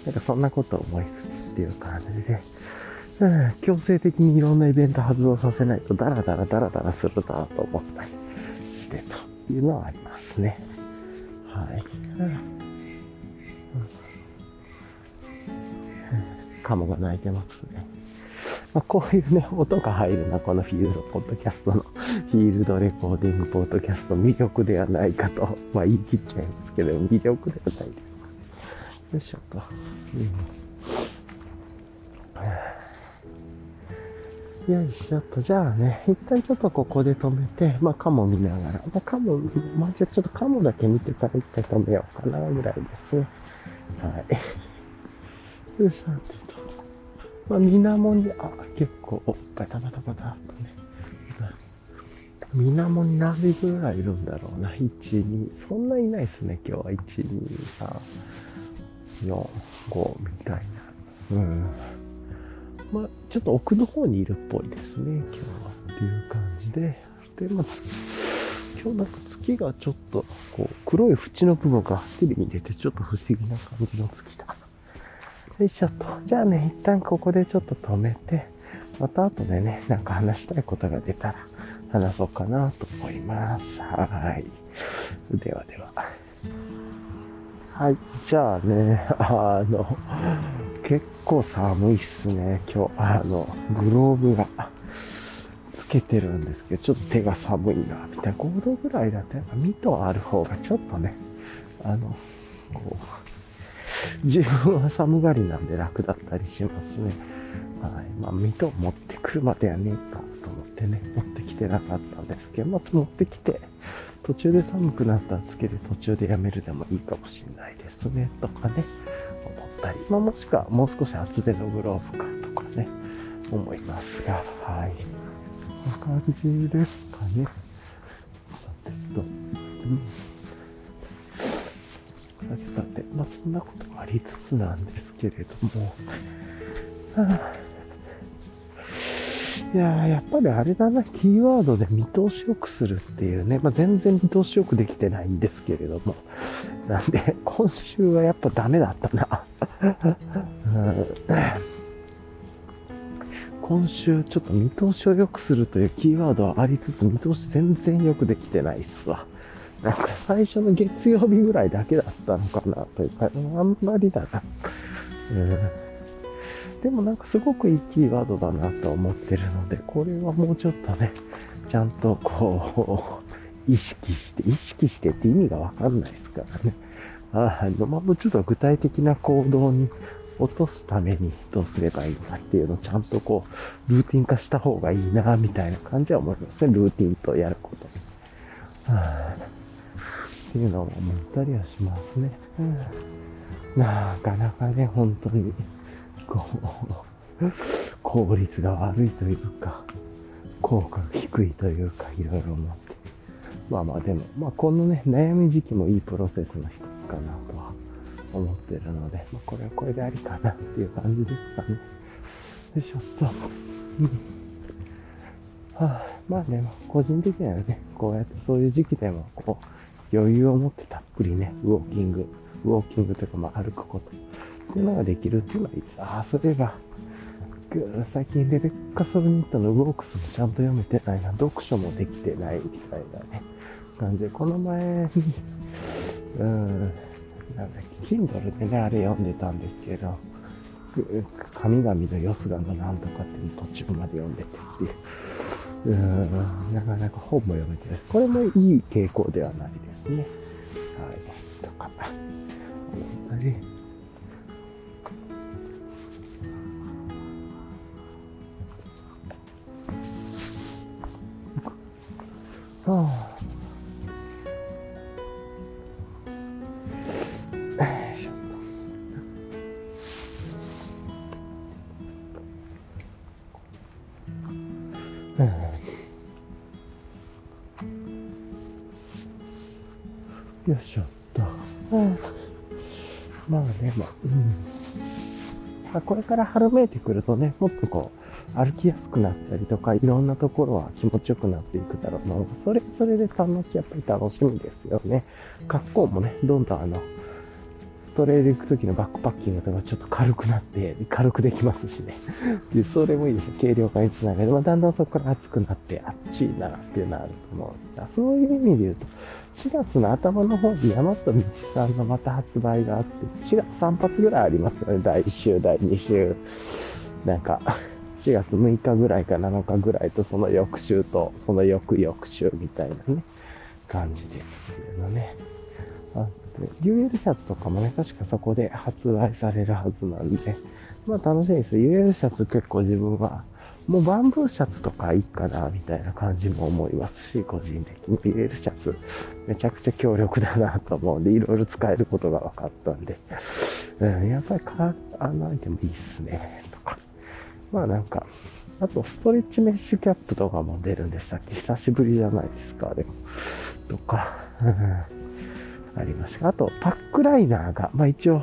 Speaker 1: なんかそんなことを思いつつっていう感じで、うん、強制的にいろんなイベント発動させないとダラダラダラダラするなと思ったりしてというのはありますね。はい。うんカモが鳴いてますね。まあ、こういうね、音が入るのはこのフィールドポッドキャストのフィールドレコーディングポッドキャスト魅力ではないかと、まあ言い切っちゃいますけど、魅力ではないです。よいしょっと。うん、よいしょっと。じゃあね、一旦ちょっとここで止めて、まあ、カモ見ながら、まあ、カモ、まあ、じゃあちょっとカモだけ見てから一回止めようかな、ぐらいですね。はい。よいしょと。まあ、水面に、あ、結構、おっぱいたまたまだとね。水面に何匹ぐらいいるんだろうな。1、2、そんないないですね、今日は。1、2、3、4、5みたいな。うん。まあ、ちょっと奥の方にいるっぽいですね、今日は。っていう感じで。で、まあ、今日なんか月がちょっと、こう、黒い縁の部分がテレビに出て、ちょっと不思議な感じの月だ。よいしょと。じゃあね、一旦ここでちょっと止めて、また後でね、なんか話したいことが出たら話そうかなと思います。はい。ではでは。はい。じゃあね、あの、結構寒いっすね、今日。あの、グローブがつけてるんですけど、ちょっと手が寒いな、みたいな。5度ぐらいだとやっぱミトある方がちょっとね、あの、こう、[LAUGHS] 自分は寒がりなんで楽だったりしますね。はい。まあ、水戸持ってくるまではねえかと思ってね、持ってきてなかったんですけど、まあ、持ってきて、途中で寒くなったらつけて途中でやめるでもいいかもしれないですね、とかね、思ったり。まあ、もしくはもう少し厚手のグローブかとかね、思いますが、はい。こんな感じですかね。さてと、う？ん、まあそんなこともありつつなんですけれども、いややっぱりあれだな、キーワードで見通しよくするっていうね、まあ、全然見通しよくできてないんですけれども、なんで、今週はやっぱダメだったな。今週ちょっと見通しを良くするというキーワードはありつつ見通し全然よくできてないっすわ。なんか最初の月曜日ぐらいだけだったのかなというか、あんまりだな。うん。でもなんかすごくいいキーワードだなと思ってるので、これはもうちょっとね、ちゃんとこう、意識して、意識してって意味がわかんないですからね。あの、まあ、もうちょっと具体的な行動に落とすためにどうすればいいのかっていうのをちゃんとこう、ルーティン化した方がいいな、みたいな感じは思いますね。ルーティンとやること。はあっていうのを思ったりはしますね。なかなかね、本当に、こう、[LAUGHS] 効率が悪いというか、効果が低いというか、いろいろ思って。まあまあでも、まあこのね、悩み時期もいいプロセスの一つかなとは思ってるので、まあこれはこれでありかなっていう感じですかね。よいしょっと。はあ、まあね、個人的にはね、こうやってそういう時期でも、こう、余裕を持ってたっぷりね、ウォーキング、ウォーキングというか、まあ、歩くことっていうのができるっていうのはいいです。ああ、それが、最近レベッカ・ソルニットのウォークスもちゃんと読めてないな、読書もできてないみたいなね、感じで、この前に、[LAUGHS] うん、なんだっけ、Kindle でね、あれ読んでたんですけど、神々のよすがのなんとかっていうの途中まで読んでてっていう。うん、なかなか本も読めてる。これもいい傾向ではないですですね。はい。とか、思ったり。はあよいしょっと。まあね、まあ、うん。まあ、これから春めいてくるとね、もっとこう、歩きやすくなったりとか、いろんなところは気持ちよくなっていくだろうな。それ、それで楽しい、やっぱり楽しみですよね。格好もね、どんどんあの、トレイル行く時のバックパッキングとかちょっと軽くなって、軽くできますしね。で、それもいいですよ。軽量化につながる。まあ、だんだんそこから熱くなって、熱いなっていうのはあると思うんですが、そういう意味で言うと、4月の頭の方に山と道さんがまた発売があって、4月3発ぐらいありますよね。第1週、第2週。なんか、4月6日ぐらいか7日ぐらいと、その翌週と、その翌々週みたいなね、感じで、っていうのね。あって、UL シャツとかもね、確かそこで発売されるはずなんで、まあ楽しみです。UL シャツ結構自分は、もうバンブーシャツとかいいかな、みたいな感じも思いますし、個人的に UL シャツ、めちゃくちゃ強力だなと思うんで、いろいろ使えることが分かったんで、うん、やっぱりか、あのアイテムいいっすね、とか。まあなんか、あとストレッチメッシュキャップとかも出るんでしたっけ？久しぶりじゃないですか、でも。とか、ありました。あと、パックライナーが、まあ一応、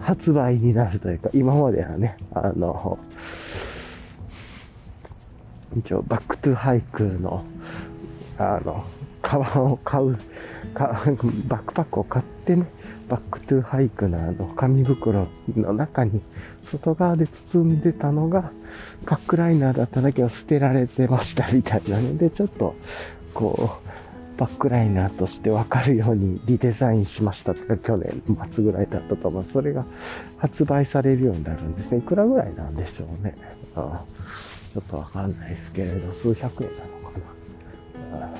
Speaker 1: 発売になるというか、今まではね、あの、一応、バックトゥハイクの、あの、カバンを買う、バックパックを買ってね、バックトゥハイクのあの紙袋の中に外側で包んでたのがパックライナーだっただけを捨てられてましたみたいなので、ちょっとこう、パックライナーとしてわかるようにリデザインしましたってか去年末ぐらいだったと思う。それが発売されるようになるんですね。いくらぐらいなんでしょうね。あちょっとわかんないですけれど、数百円なのかな。あ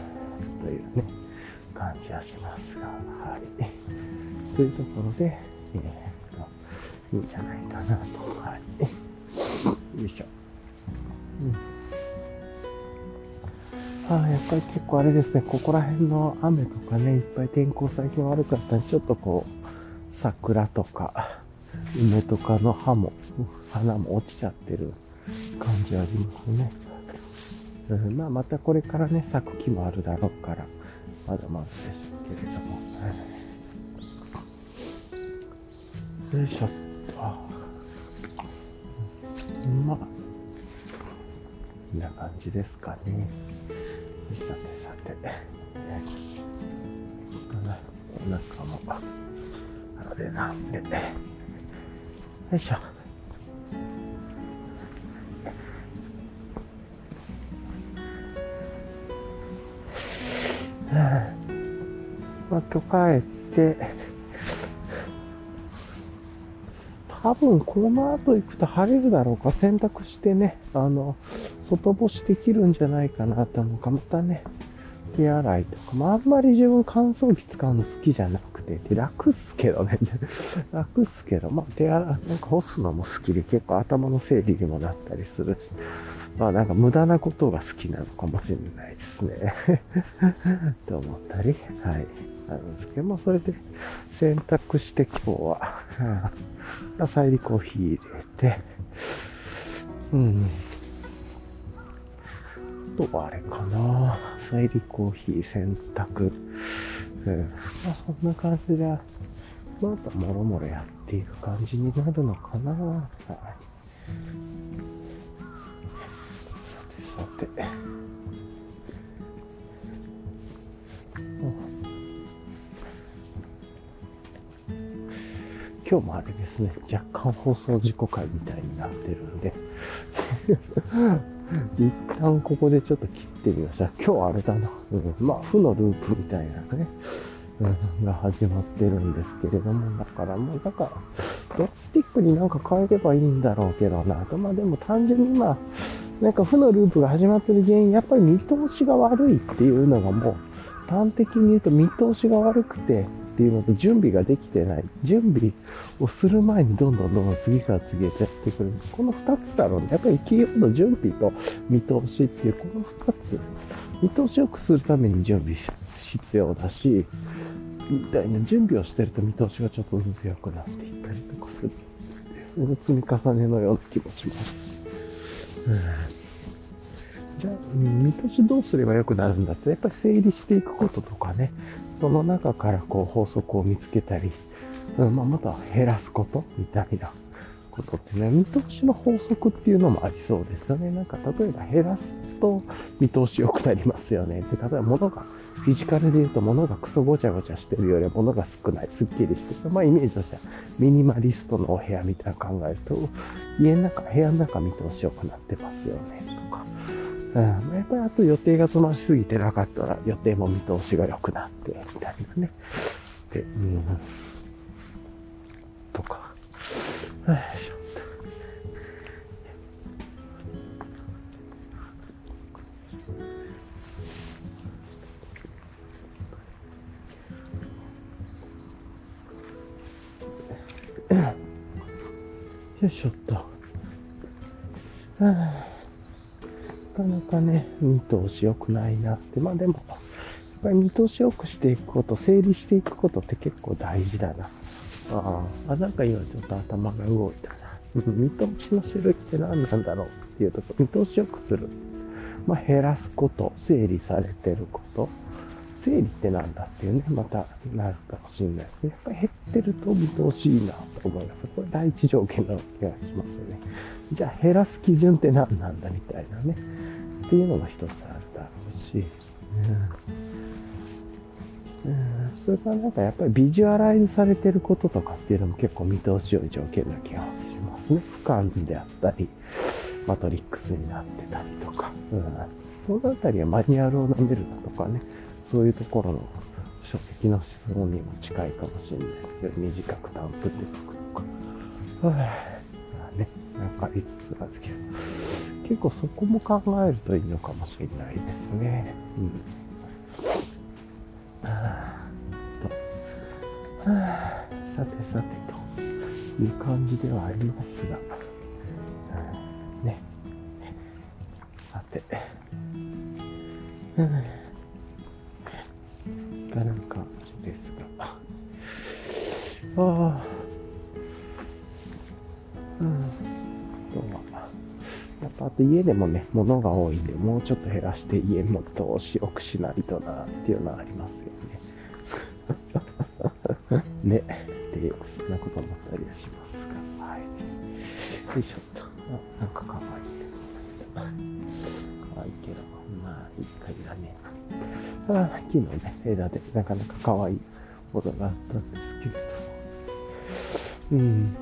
Speaker 1: というね、感じはしますが、はい。というところで、えー、と、いいんじゃないかなと。はい。よいしょ。うんあ、やっぱり結構あれですね、ここら辺の雨とかね、いっぱい天候最近悪かったんで、ちょっとこう、桜とか、梅とかの葉も、花も落ちちゃってる感じありますね。うん、まあ、またこれからね、咲く木もあるだろうから、まだまだでしょうけれども。よいしょっと。まあ、こんな感じですかね。さてさて、お腹もあれなんで、よいしょ。まあ、今日帰って、多分この後行くと晴れるだろうか、洗濯してね、あの、外干しできるんじゃないかなと思うか、またね、手洗いとか、まあ、あんまり自分乾燥機使うの好きじゃなくて、楽っすけどね、[LAUGHS] 楽っすけど、まあ、手洗い、なんか干すのも好きで結構頭の整理にもなったりするし、まあなんか無駄なことが好きなのかもしれないですね。[LAUGHS] と思ったり、はい。あるんですけど、まあそれで洗濯して今日は、朝入りコーヒー入れて、うん。とはあれかな。サイリコーヒー、洗濯。うん。まあそんな感じで、まああともろもろやっていく感じになるのかな。はい。さてさて。今日もあれですね、若干放送事故回みたいになってるんで [LAUGHS] 一旦ここでちょっと切ってみました。今日あれだな。うん、まあ、負のループみたいなね、うん、が始まってるんですけれども、だからもう、だから、ドッスティックになんか変えればいいんだろうけどなと。まあでも単純にまあ、なんか負のループが始まってる原因、やっぱり見通しが悪いっていうのがもう、端的に言うと見通しが悪くて、っていうのと準備ができてない。準備をする前にどんどんどんどん次から次へとやってくる。この二つだろうね。やっぱりキーワード準備と見通しっていうこの二つ。見通しよくするために準備必要だし、みたいな準備をしてると見通しがちょっとずつ良くなっていったりとかする。その積み重ねのような気もします。うんじゃあ、見通しどうすれば良くなるんだって、やっぱり整理していくこととかね、その中からこう法則を見つけたり、うんまあ、また減らすことみたいなことってね、見通しの法則っていうのもありそうですよね。なんか例えば減らすと見通し良くなりますよね。で、例えば物が、フィジカルで言うと物がクソごちゃごちゃしてるよりは物が少ない、すっきりしてる。まあイメージとしてはミニマリストのお部屋みたいな考えると、家の中、部屋の中見通し良くなってますよね。うん、やっぱりあと予定が詰まりすぎてなかったら予定も見通しが良くなって、みたいなね。で、うん。とか。よいしょ。よいしょっと。かなかね、見通し良くないなって。まあでも、やっぱり見通し良くしていくこと、整理していくことって結構大事だな。ああ、なんか今ちょっと頭が動いたな。見通しの種類って何なんだろうっていうとこ、見通し良くする。まあ減らすこと、整理されてること。整理ってなんだっていうね、またなるかもしれないですね。やっぱり減ってると見通しいいなと思います。これ第一条件な気がしますよね。じゃあ減らす基準って何なんだみたいなね。っていうのが一つあるだろうし。うん、うん、それからなんかやっぱりビジュアライズされてることとかっていうのも結構見通し良い条件な気がしますね。俯瞰図であったり、マトリックスになってたりとか。うん、そのあたりはマニュアルを舐めるだとかね。そういうところの書籍の思想にも近いかもしれないけど、短く短プって書くとか。はあ、ね、なんか言いつつなんですけど、結構そこも考えるといいのかもしれないですね。うん。はあ、と、さてさてという感じではありますが、ね。さて、うんかなんかですが。ああ。うん。あと家でもね、物が多いんで、もうちょっと減らして家も投資良くしないとなっていうのはありますよね。[LAUGHS] ね。っていう、そんなこと思ったりはしますが。はい。よいしょっと。あ、なんか可愛い。可愛いいけど、まあ、いいかいらねあ昨日ね、枝でなかなか可愛いものがあったんですけれども。うん。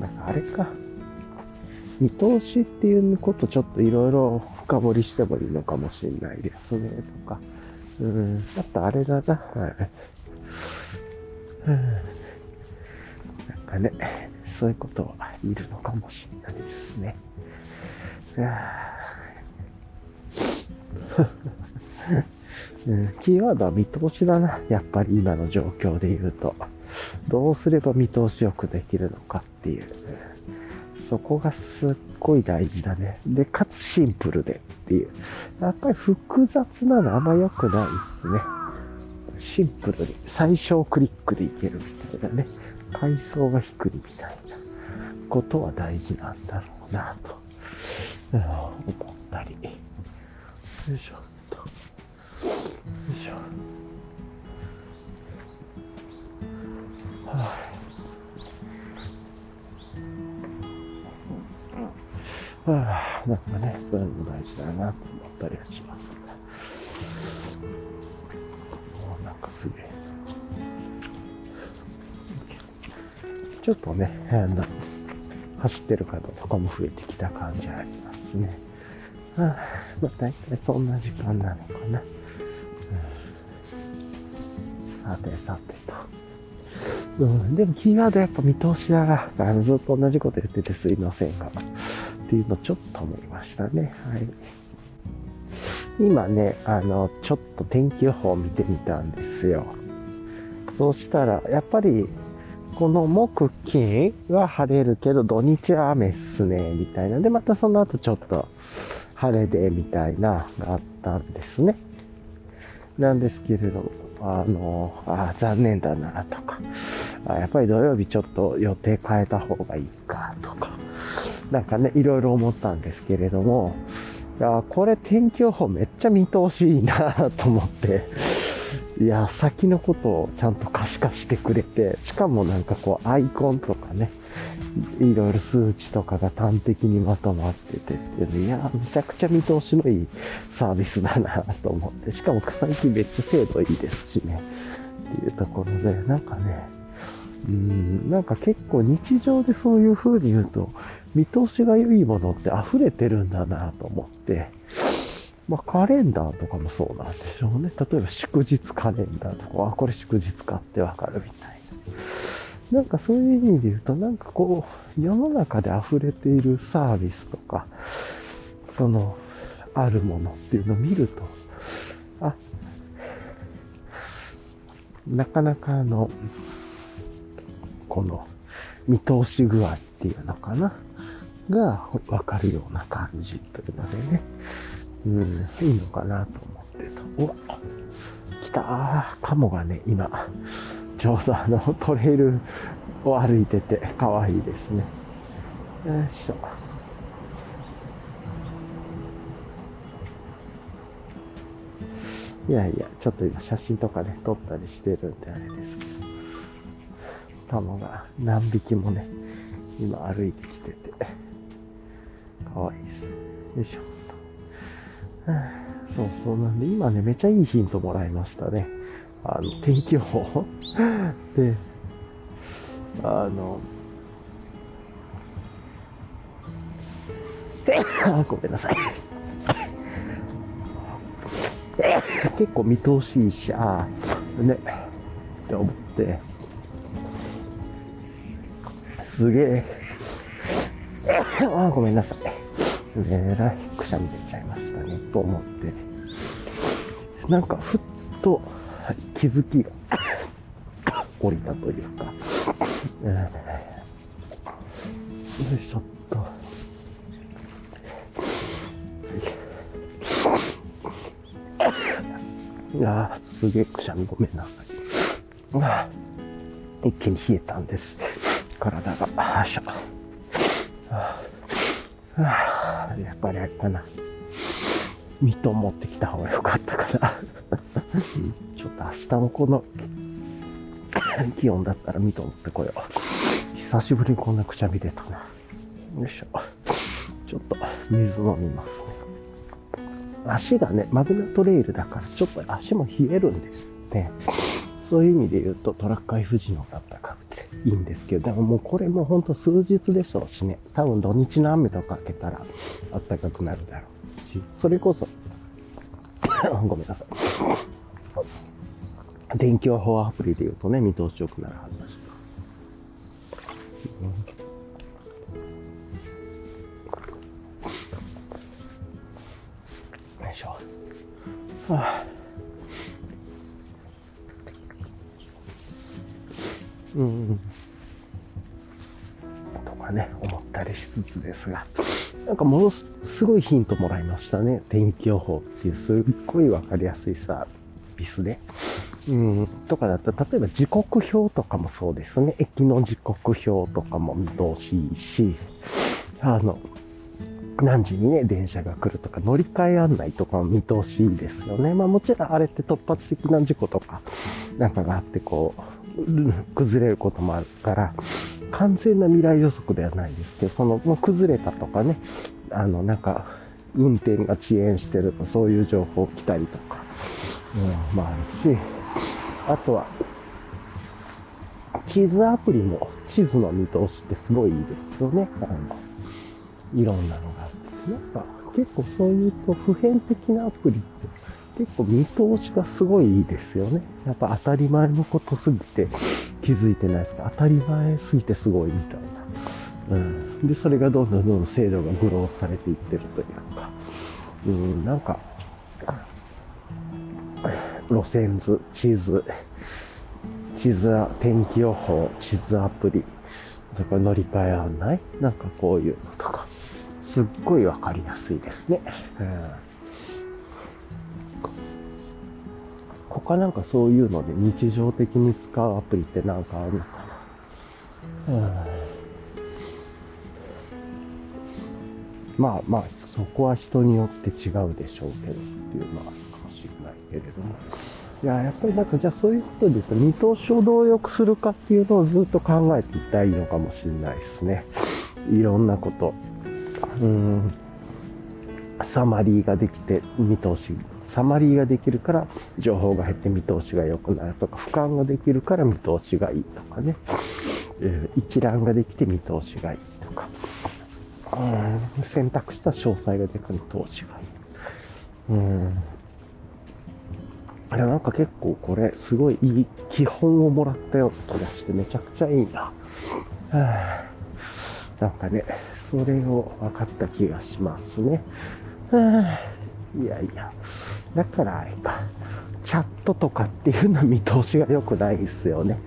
Speaker 1: なんかあれか。見通しっていうことちょっといろいろ深掘りしてもいいのかもしれないですね、とか。うん。あとあれだな。はい。うん。なんかね、そういうことはいるのかもしれないですね。[LAUGHS] うん、キーワードは見通しだな。やっぱり今の状況で言うと。どうすれば見通しよくできるのかっていう。そこがすっごい大事だね。で、かつシンプルでっていう。やっぱり複雑なのあんま良くないっすね。シンプルに最小クリックでいけるみたいなね。階層が低いみたいなことは大事なんだろうなと、うん、思ったり。よいしょっと。よ。いしょ。はあ、はあ、なんかね、そういうのも大事だなと思ったりはします。おなんかすげえ。ちょっとね、あの、走ってる方とかも増えてきた感じありますね。はあ、まあ大体そんな時間なのかな。さてさてと。うん、でもキーワードやっぱ見通しだな。あのずっと同じこと言っててすいませんが。っていうのちょっと思いましたね。はい。今ね、あの、ちょっと天気予報を見てみたんですよ。そうしたら、やっぱり、この木、金は晴れるけど、土日は雨っすね、みたいな。で、またその後ちょっと晴れで、みたいな、があったんですね。なんですけれども、あの、あ残念だなとかあ、やっぱり土曜日ちょっと予定変えた方がいいかとか、なんかね、いろいろ思ったんですけれども、いや、これ天気予報めっちゃ見通しいいなと思って、いや、先のことをちゃんと可視化してくれて、しかもなんかこうアイコンとかね、いろいろ数値とかが端的にまとまっててっていや、めちゃくちゃ見通しのいいサービスだなと思って、しかも最近めっちゃ精度いいですしね、っていうところで、なんかね、うん、なんか結構日常でそういう風に言うと、見通しが良いものって溢れてるんだなと思って、まあ、カレンダーとかもそうなんでしょうね。例えば祝日カレンダーとか、あ、これ祝日かってわかるみたいな。なんかそういう意味で言うと、なんかこう、世の中で溢れているサービスとか、その、あるものっていうのを見ると、あ、なかなかあの、この見通し具合っていうのかな？がわかるような感じというのでね、うん、いいのかなと思ってと。うわ、来た。カモがね、今、ちょうどあのトレイルを歩いてて可愛いですね。よいしょ。いやいや、ちょっと今写真とかね、撮ったりしてるんであれですけど、タモが何匹もね、今歩いてきてて、かわいいです。よいしょ。[SIGHS] そうそうなんで、今ね、めちゃいいヒントもらいましたね。あの、天気予報 [LAUGHS] で、あの、[LAUGHS] ごめんなさい。[LAUGHS] 結構見通しいいし、ああ、ね、って思って、すげえ、ああ、ごめんなさい。えらいくしゃみ出ちゃいましたね、と思って。なんか、ふっと気づきが降りたというか、よいしょっと。いや、すげえくしゃみごめんなさい。一気に冷えたんです。体が。はしょ。やっぱりあれかな。ミトン持ってきた方が良かったかな。ちょっと明日のこの気温だったらミトン持ってこよう。久しぶりにこんなくしゃみ出たな。よいしょ。ちょっと水飲みますね。足がね、マグナトレイルだからちょっと足も冷えるんですね。そういう意味で言うとトラック F 字のがったかいいんですけど、でももうこれもほんと数日でしょうしね、多分土日の雨とかけたらあったかくなるだろうし、それこそ [LAUGHS] ごめんなさい。電気予報アプリで言うとね、見通し良くなるはずだし。よいしょ。はあ、うん。とかね、思ったりしつつですが。なんかものすごいヒントもらいましたね。天気予報っていうすっごいわかりやすいサービスで。うん、とかだったら、例えば時刻表とかもそうですね。駅の時刻表とかも見通しいいし、あの、何時にね、電車が来るとか、乗り換え案内とかも見通しいいですよね。まあもちろんあれって突発的な事故とか、なんかがあってこう、崩れることもあるから、完全な未来予測ではないですけど、その、もう崩れたとかね、あの、なんか、運転が遅延してると、そういう情報来たりとか、うん、まああるし、あとは、地図アプリも地図の見通しってすごいいいですよね。あのいろんなのがあって。なんか結構そういうと普遍的なアプリって結構見通しがすごいいいですよね。やっぱ当たり前のことすぎて気づいてないですか当たり前すぎてすごいみたいな。うん。で、それがどんどんどんどん精度がグロースされていってるというか。うん、なんか、路線図、地図、地図、天気予報、地図アプリ、だか乗り換え案内？なんかこういうのとか、すっごいわかりやすいですね。うん他なんかそういうので日常的に使うアプリってなんかあるのかな。うん、まあまあ、そこは人によって違うでしょうけどっていうのはあるかもしれないけれども。いや、やっぱりなんかじゃあそういうことで言うと見通しをどう良くするかっていうのをずっと考えていったらいいのかもしれないですね。いろんなこと。うん。サマリーができて見通しサマリーができるから情報が減って見通しが良くなるとか、俯瞰ができるから見通しがいいとかね、えー、一覧ができて見通しがいいとか、うん、選択した詳細ができる見通しがいい。うん。あれなんか結構これすごいいい基本をもらったような気がしてめちゃくちゃいいな。はあ、なんかね、それを分かった気がしますね。はあいやいや。だからあれか。チャットとかっていうのは見通しが良くないですよね。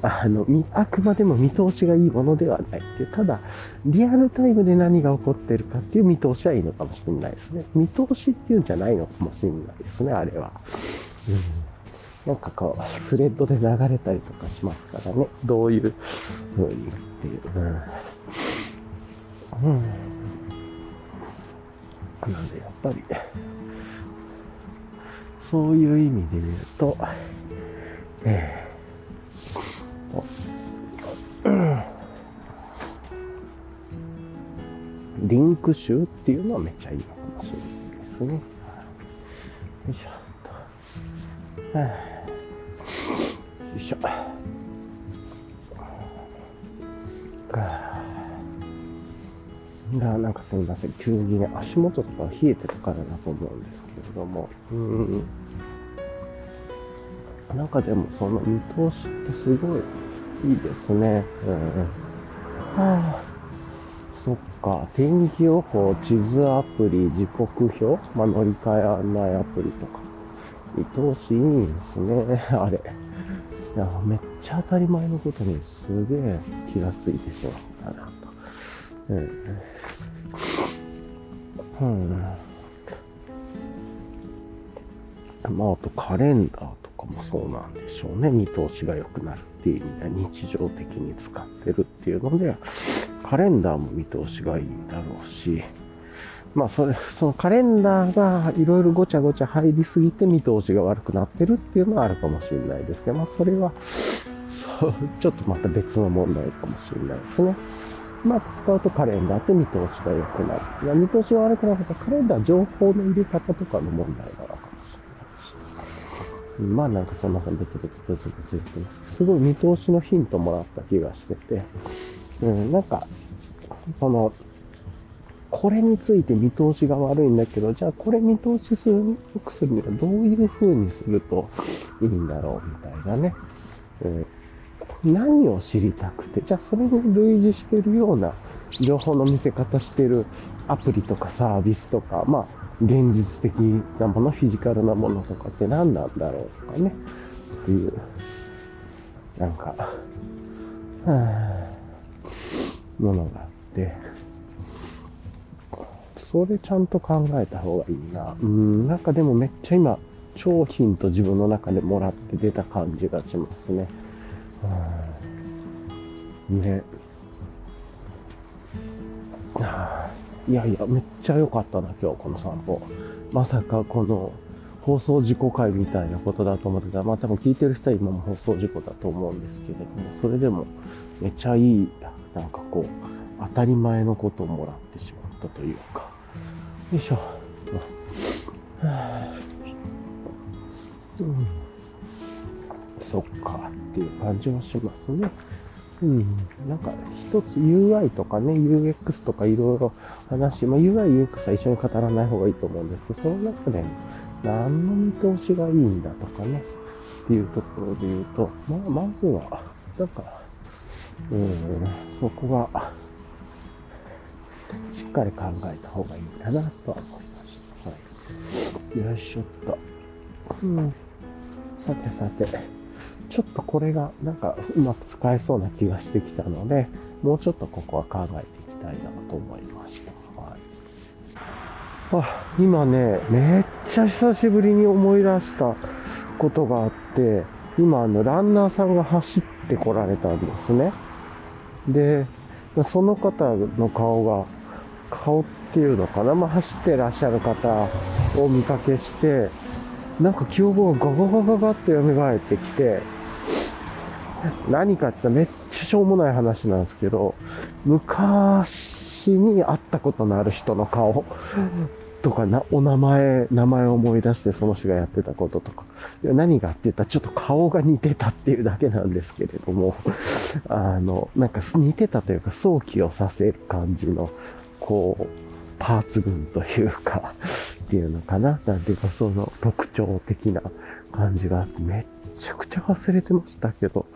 Speaker 1: あの、あくまでも見通しがいいものではないっていう。ただ、リアルタイムで何が起こってるかっていう見通しはいいのかもしれないですね。見通しっていうんじゃないのかもしれないですね、あれは。うん。なんかこう、スレッドで流れたりとかしますからね。どういう風にっていう。うん。うん。なんで、やっぱり、そういう意味で言うと、えー、リンク集っていうのはめっちゃいいのかもしれないですね。よいしょっと。よいしょ。がなんかすみません急にね足元とか冷えてるからだと思うんですけれどもうん中でもその見通しってすごいいいですね。うん。はあ、そっか。天気予報、地図アプリ、時刻表、まあ、乗り換え案内アプリとか。見通しいいんですね。[LAUGHS] あれ。いや、めっちゃ当たり前のことにすげえ気がついてしまったなと。うん。うん。まあ、あとカレンダーかもそうなんでしょうね。見通しが良くなるっていう意味で日常的に使ってるっていうので、カレンダーも見通しがいいだろうし、まあそれ、そのカレンダーがいろいろごちゃごちゃ入りすぎて見通しが悪くなってるっていうのはあるかもしれないですけど、まあそれは、そう、ちょっとまた別の問題かもしれないですね。まあ使うとカレンダーって見通しが良くなる。いや見通しが悪くなかったらカレンダー情報の入れ方とかの問題なのかまあなんかそんな別々別々別々すすごい見通しのヒントもらった気がしてて、うん、なんか、この、これについて見通しが悪いんだけど、じゃあこれ見通しする、良くするにはどういう風にするといいんだろうみたいなね。うん、何を知りたくて、じゃあそれに類似してるような情報の見せ方してるアプリとかサービスとか、まあ現実的なもの、フィジカルなものとかって何なんだろうとかね、っていう、なんか、はものがあって、それちゃんと考えた方がいいな。うん、なんかでもめっちゃ今、商品と自分の中でもらって出た感じがしますね。ね。いやいや、めっちゃ良かったな、今日この散歩。まさかこの放送事故回みたいなことだと思ってた。まあ多分聞いてる人は今も放送事故だと思うんですけれども、それでもめっちゃいい、なんかこう、当たり前のことをもらってしまったというか。よいしょ。うん、そっかっていう感じはしますね。うん、なんか一つ UI とかね、UX とかいろいろ話、まあ、UI、UX は一緒に語らない方がいいと思うんですけど、その中で何の見通しがいいんだとかね、っていうところで言うと、まあ、まずは、なんか、うん、そこが、しっかり考えた方がいいんだなとは思いました。はい。よいしょっと。うん。さてさて。ちょっとこれがなんかうまく使えそうな気がしてきたので、もうちょっとここは考えていきたいなと思いました。はい、あ、今ね、めっちゃ久しぶりに思い出したことがあって、今あのランナーさんが走ってこられたんですね。で、その方の顔が、顔っていうのかな、まあ、走ってらっしゃる方を見かけして、なんか記憶がガガガガガって蘇ってきて、何かって言ったらめっちゃしょうもない話なんですけど、昔に会ったことのある人の顔とかな、お名前、名前を思い出してその人がやってたこととか。何がって言ったらちょっと顔が似てたっていうだけなんですけれども、あの、なんか似てたというか想起をさせる感じの、こう、パーツ群というか、っていうのかな。なんていうかその特徴的な感じがあって、めっちゃくちゃ忘れてましたけど、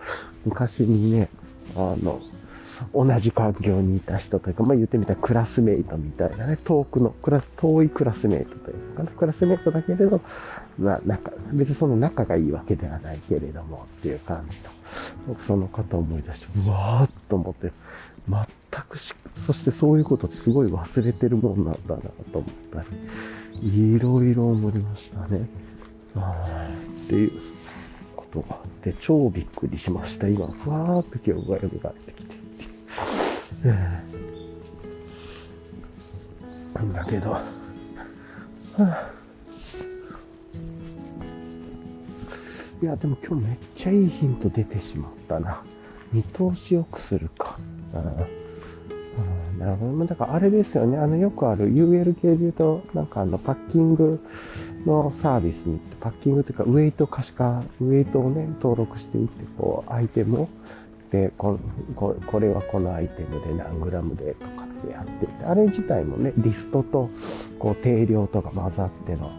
Speaker 1: 昔にね、あの、同じ環境にいた人というか、まあ言ってみたらクラスメイトみたいなね、遠くの、クラ、遠いクラスメイトというか、な。クラスメートだけれど、まあ、なんか、別にその仲がいいわけではないけれどもっていう感じと、僕その方を思い出して、うわーっと思って、全くし、そしてそういうことすごい忘れてるもんなんだなと思ったり、いろいろ思いましたね。あっていうとがあって、超びっくりしました。今、ふわーっと記憶が蘇ってきていて。なんだけど、はあ、いや、でも今日めっちゃいいヒント出てしまったな。見通し良くするか。うん、なるほど。だからあれですよね。あの、よくある UL 系で言うと、なんかあの、パッキングのサービスに、パッキングというか、ウェイト可視化、ウェイトをね、登録していって、こう、アイテムを、で、こここれはこのアイテムで何グラムでとかってやってて、あれ自体もね、リストと、こう、定量とか混ざっての、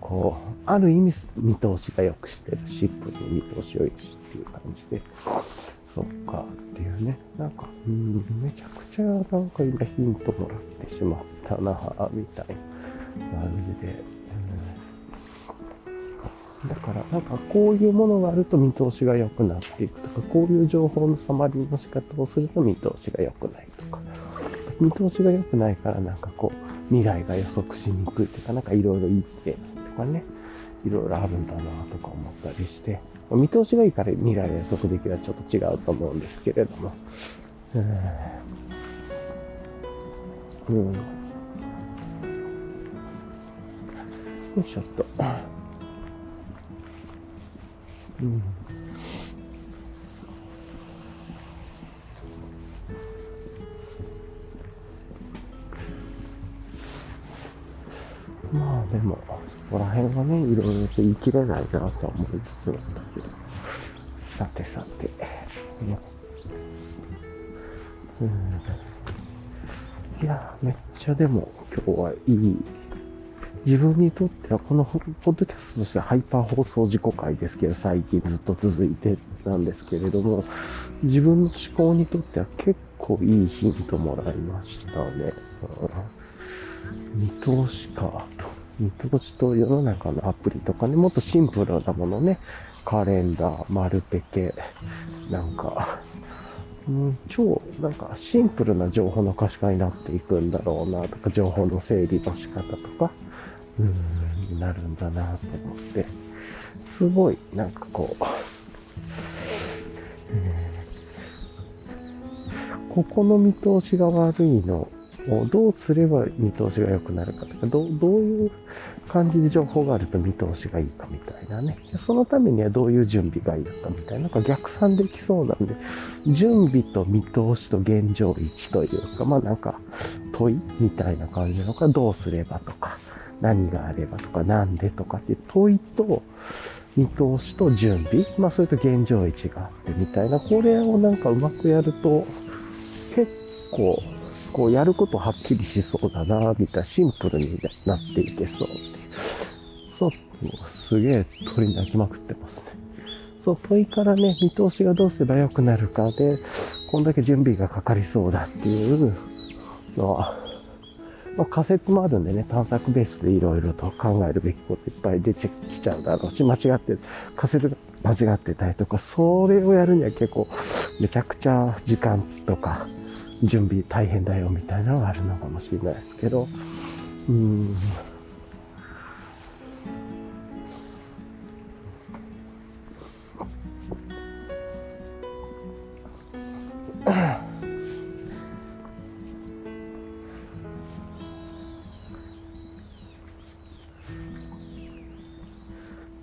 Speaker 1: こう、ある意味見通しが良くしてる。シップに見通しを良くしっていう感じで。そっかっていうね。なんか、うん、めちゃくちゃなんか今ヒントもらってしまったな、みたいな感じで。だから、なんかこういうものがあると見通しが良くなっていくとか、こういう情報のサマリーの仕方をすると見通しが良くないとか、見通しが良くないからなんかこう、未来が予測しにくいというか、なんかいろいろ言ってとかね、いろいろあるんだなとか思ったりして、見通しがいいから未来予測できるはちょっと違うと思うんですけれども。うん。よいしょっと。うん。まあでも、そこら辺はね、いろいろと言い切れないなとは思いつつなんだけど。さてさて。ね、うんいや、めっちゃでも今日はいい。自分にとってはこのポッドキャストとしてはハイパー放送事故回ですけど、最近ずっと続いてなんですけれども、自分の思考にとっては結構いいヒントもらいましたね。見通しか、と。見通しと世の中のアプリとかね、もっとシンプルなものね、カレンダー、丸ペケ、なんか、うん、超、なんかシンプルな情報の可視化になっていくんだろうなとか、情報の整理の仕方とか、うん、なるんだなと思って、すごい、なんかこう、ここの見通しが悪いのをどうすれば見通しが良くなるかとか、どどういう感じで情報があると見通しがいいかみたいなね。そのためにはどういう準備がいいのかみたいな、なんか逆算できそうなんで、準備と見通しと現状位置というか、まあなんか問いみたいな感じのか、どうすればとか、何があればとか、なんでとかって問いと、見通しと準備、まあそれと現状位置があってみたいな、これをなんかうまくやると、結構こうやることはっきりしそうだな、みたいなシンプルになっていけそうっていう。そう、すげえ鳥鳴きまくってますね。そう、問いからね、見通しがどうすれば良くなるかで、こんだけ準備がかかりそうだっていうのは、まあ、仮説もあるんでね、探索ベースでいろいろと考えるべきこといっぱい出てきちゃうだろうし、間違って、仮説が間違ってたりとか、それをやるには結構めちゃくちゃ時間とか、準備大変だよみたいなのがあるのかもしれないですけど、うん。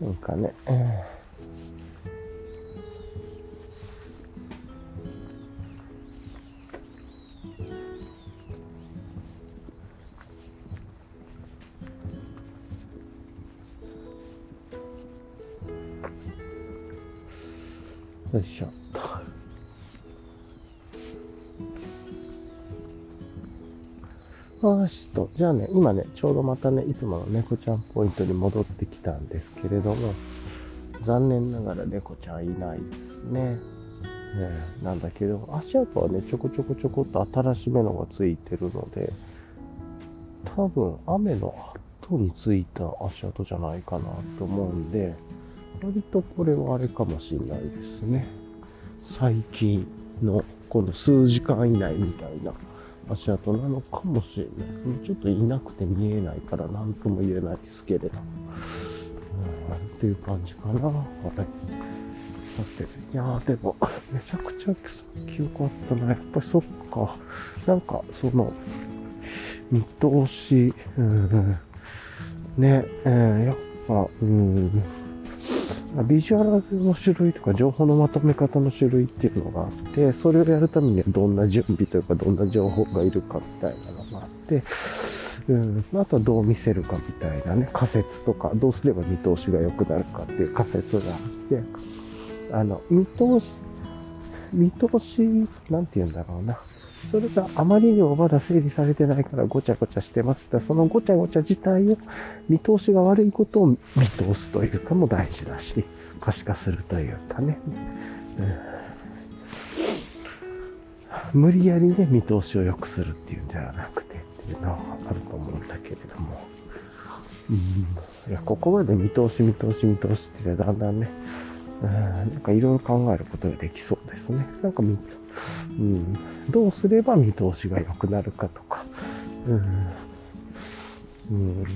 Speaker 1: なんかね、よいしょ。じゃあね、今ね、ちょうどまたね、いつもの猫ちゃんポイントに戻ってきたんですけれども、残念ながら猫ちゃんいないですね。ねなんだけど、足跡はね、ちょこちょこちょこっと新しめのがついてるので、多分雨の後についた足跡じゃないかなと思うんで、割とこれはあれかもしれないですね。最近のこの数時間以内みたいな足跡なのかもしれないですね。ちょっといなくて見えないから何とも言えないですけれど。うん、っていう感じかな。はい。さて、いやーでも、めちゃくちゃ記憶あったな。やっぱりそっか。なんか、その、見通し、うん、ね、えー、やっぱ、うん、ビジュアルの種類とか情報のまとめ方の種類っていうのがあって、それをやるためにはどんな準備というかどんな情報がいるかみたいなのがあって、うん、あとはどう見せるかみたいなね、仮説とか、どうすれば見通しが良くなるかっていう仮説があって、あの、見通し、見通し、なんて言うんだろうな。それがあまりにもまだ整理されてないからごちゃごちゃしてますって、そのごちゃごちゃ自体を見通しが悪いことを見通すというかも大事だし、可視化するというかね。うん、無理やりね、見通しを良くするっていうんじゃなくてっていうのはあると思うんだけれども。うん、いや、ここまで見通し見通し見通しってだんだんね、うん、なんかいろいろ考えることができそうですね。なんか見、うん、どうすれば見通しが良くなるかとか、うん、うん、ね、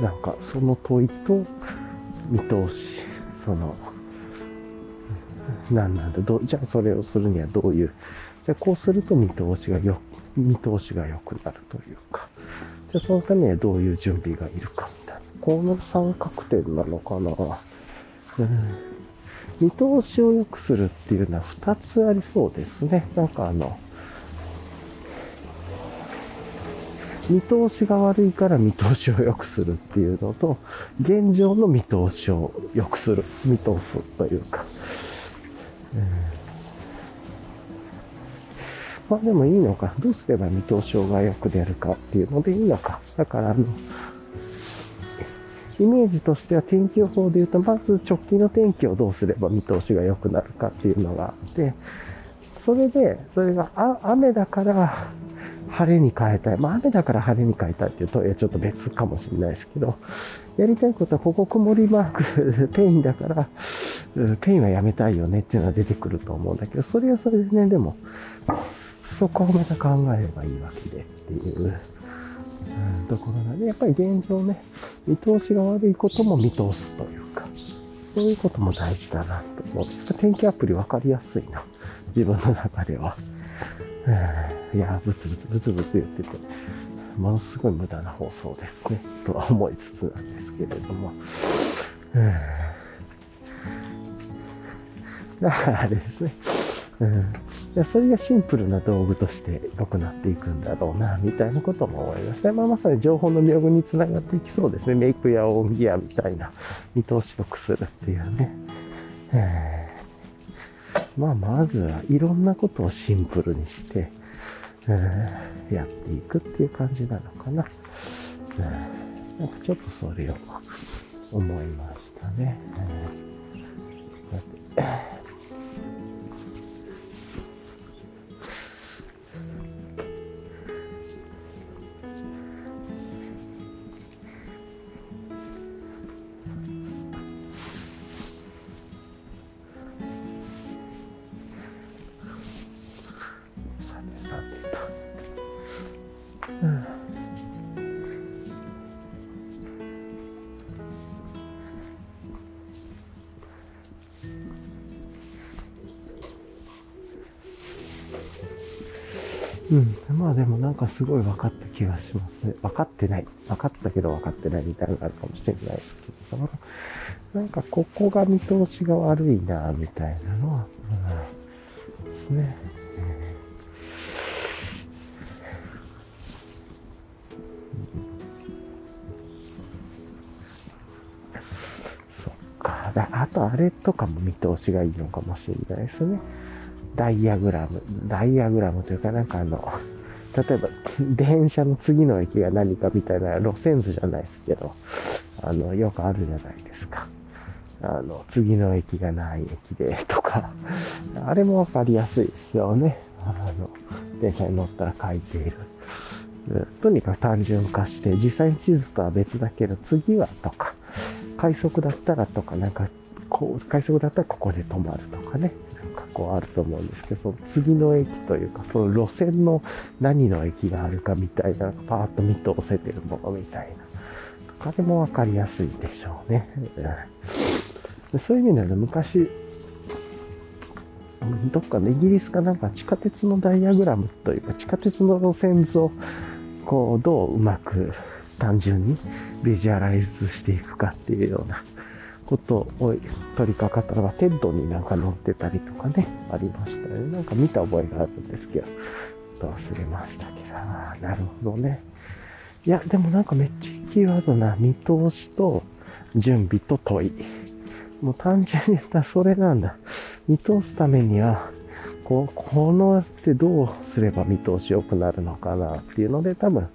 Speaker 1: なんかその問いと見通し、その、何なんだ、どじゃあそれをするにはどういう、じゃあこうすると見通しがよ、見通しが良くなるというか、じゃあそのためにはどういう準備がいるかみたいな。この三角点なのかな。うん。見通しを良くするっていうのは2つありそうですね。なんかあの、見通しが悪いから見通しを良くするっていうのと、現状の見通しを良くする、見通すというか。うん、まあでもいいのか。どうすれば見通しが良く出るかっていうのでいいのか。だからあの、イメージとしては天気予報で言うと、まず直近の天気をどうすれば見通しが良くなるかっていうのがあって、それで、それが雨だから晴れに変えたい。まあ雨だから晴れに変えたいっていうと、いやちょっと別かもしれないですけど、やりたいことはここ曇りマーク、[LAUGHS] ペインだから、ペインはやめたいよねっていうのは出てくると思うんだけど、それはそれでね、でも、そこをまた考えればいいわけでっていう。うん、ところがね、やっぱり現状ね、見通しが悪いことも見通すというか、そういうことも大事だなと思う。天気アプリ分かりやすいな。自分の中では。いや、ブツブツブツブツ言ってて、ものすごい無駄な放送ですね。とは思いつつなんですけれども。だからあれですね。うんそれがシンプルな道具として良くなっていくんだろうな、みたいなことも思いますね。まあ、まさに情報の妙具につながっていきそうですね。メイクやオンギアみたいな見通し良くするっていうね。まあ、まずはいろんなことをシンプルにして、えーやっていくっていう感じなのかな。なんかちょっとそれを思いましたね。うん。すごい分かった気がしますね。分かってない。分かったけど分かってないみたいなのがあるかもしれないですけど、なんかここが見通しが悪いな、みたいなのは、うん、ですね。そっか。あとあれとかも見通しがいいのかもしれないですね。ダイヤグラム、ダイヤグラムというかなんかあの、例えば [LAUGHS] 電車の次の駅が何かみたいな路線図じゃないですけど、あの、よくあるじゃないですか。あの、次の駅がない駅でとか、あれもわかりやすいですよね。あの、電車に乗ったら書いている。とにかく単純化して、実際に地図とは別だけど、次はとか、快速だったらとか、なんか、こう、快速だったらここで止まるとかね、なんかこうあると思うんですけど、その次の駅というか、その路線の何の駅があるかみたいな、パーッと見通せてるものみたいな、とかでもわかりやすいでしょうね。うん、そういう意味では昔、どっかのイギリスかなんか地下鉄のダイアグラムというか地下鉄の路線図をこうどううまく単純にビジュアライズしていくかっていうようなことを取り掛かったのがテッドになんか載ってたりとかね、ありましたね。なんか見た覚えがあるんですけど、と忘れましたけど、なるほどね。いや、でもなんかめっちゃキーワードな見通しと準備と問い。もう単純に言ったらそれなんだ。見通すためには、こう、このってどうすれば見通し良くなるのかなっていうので、多分、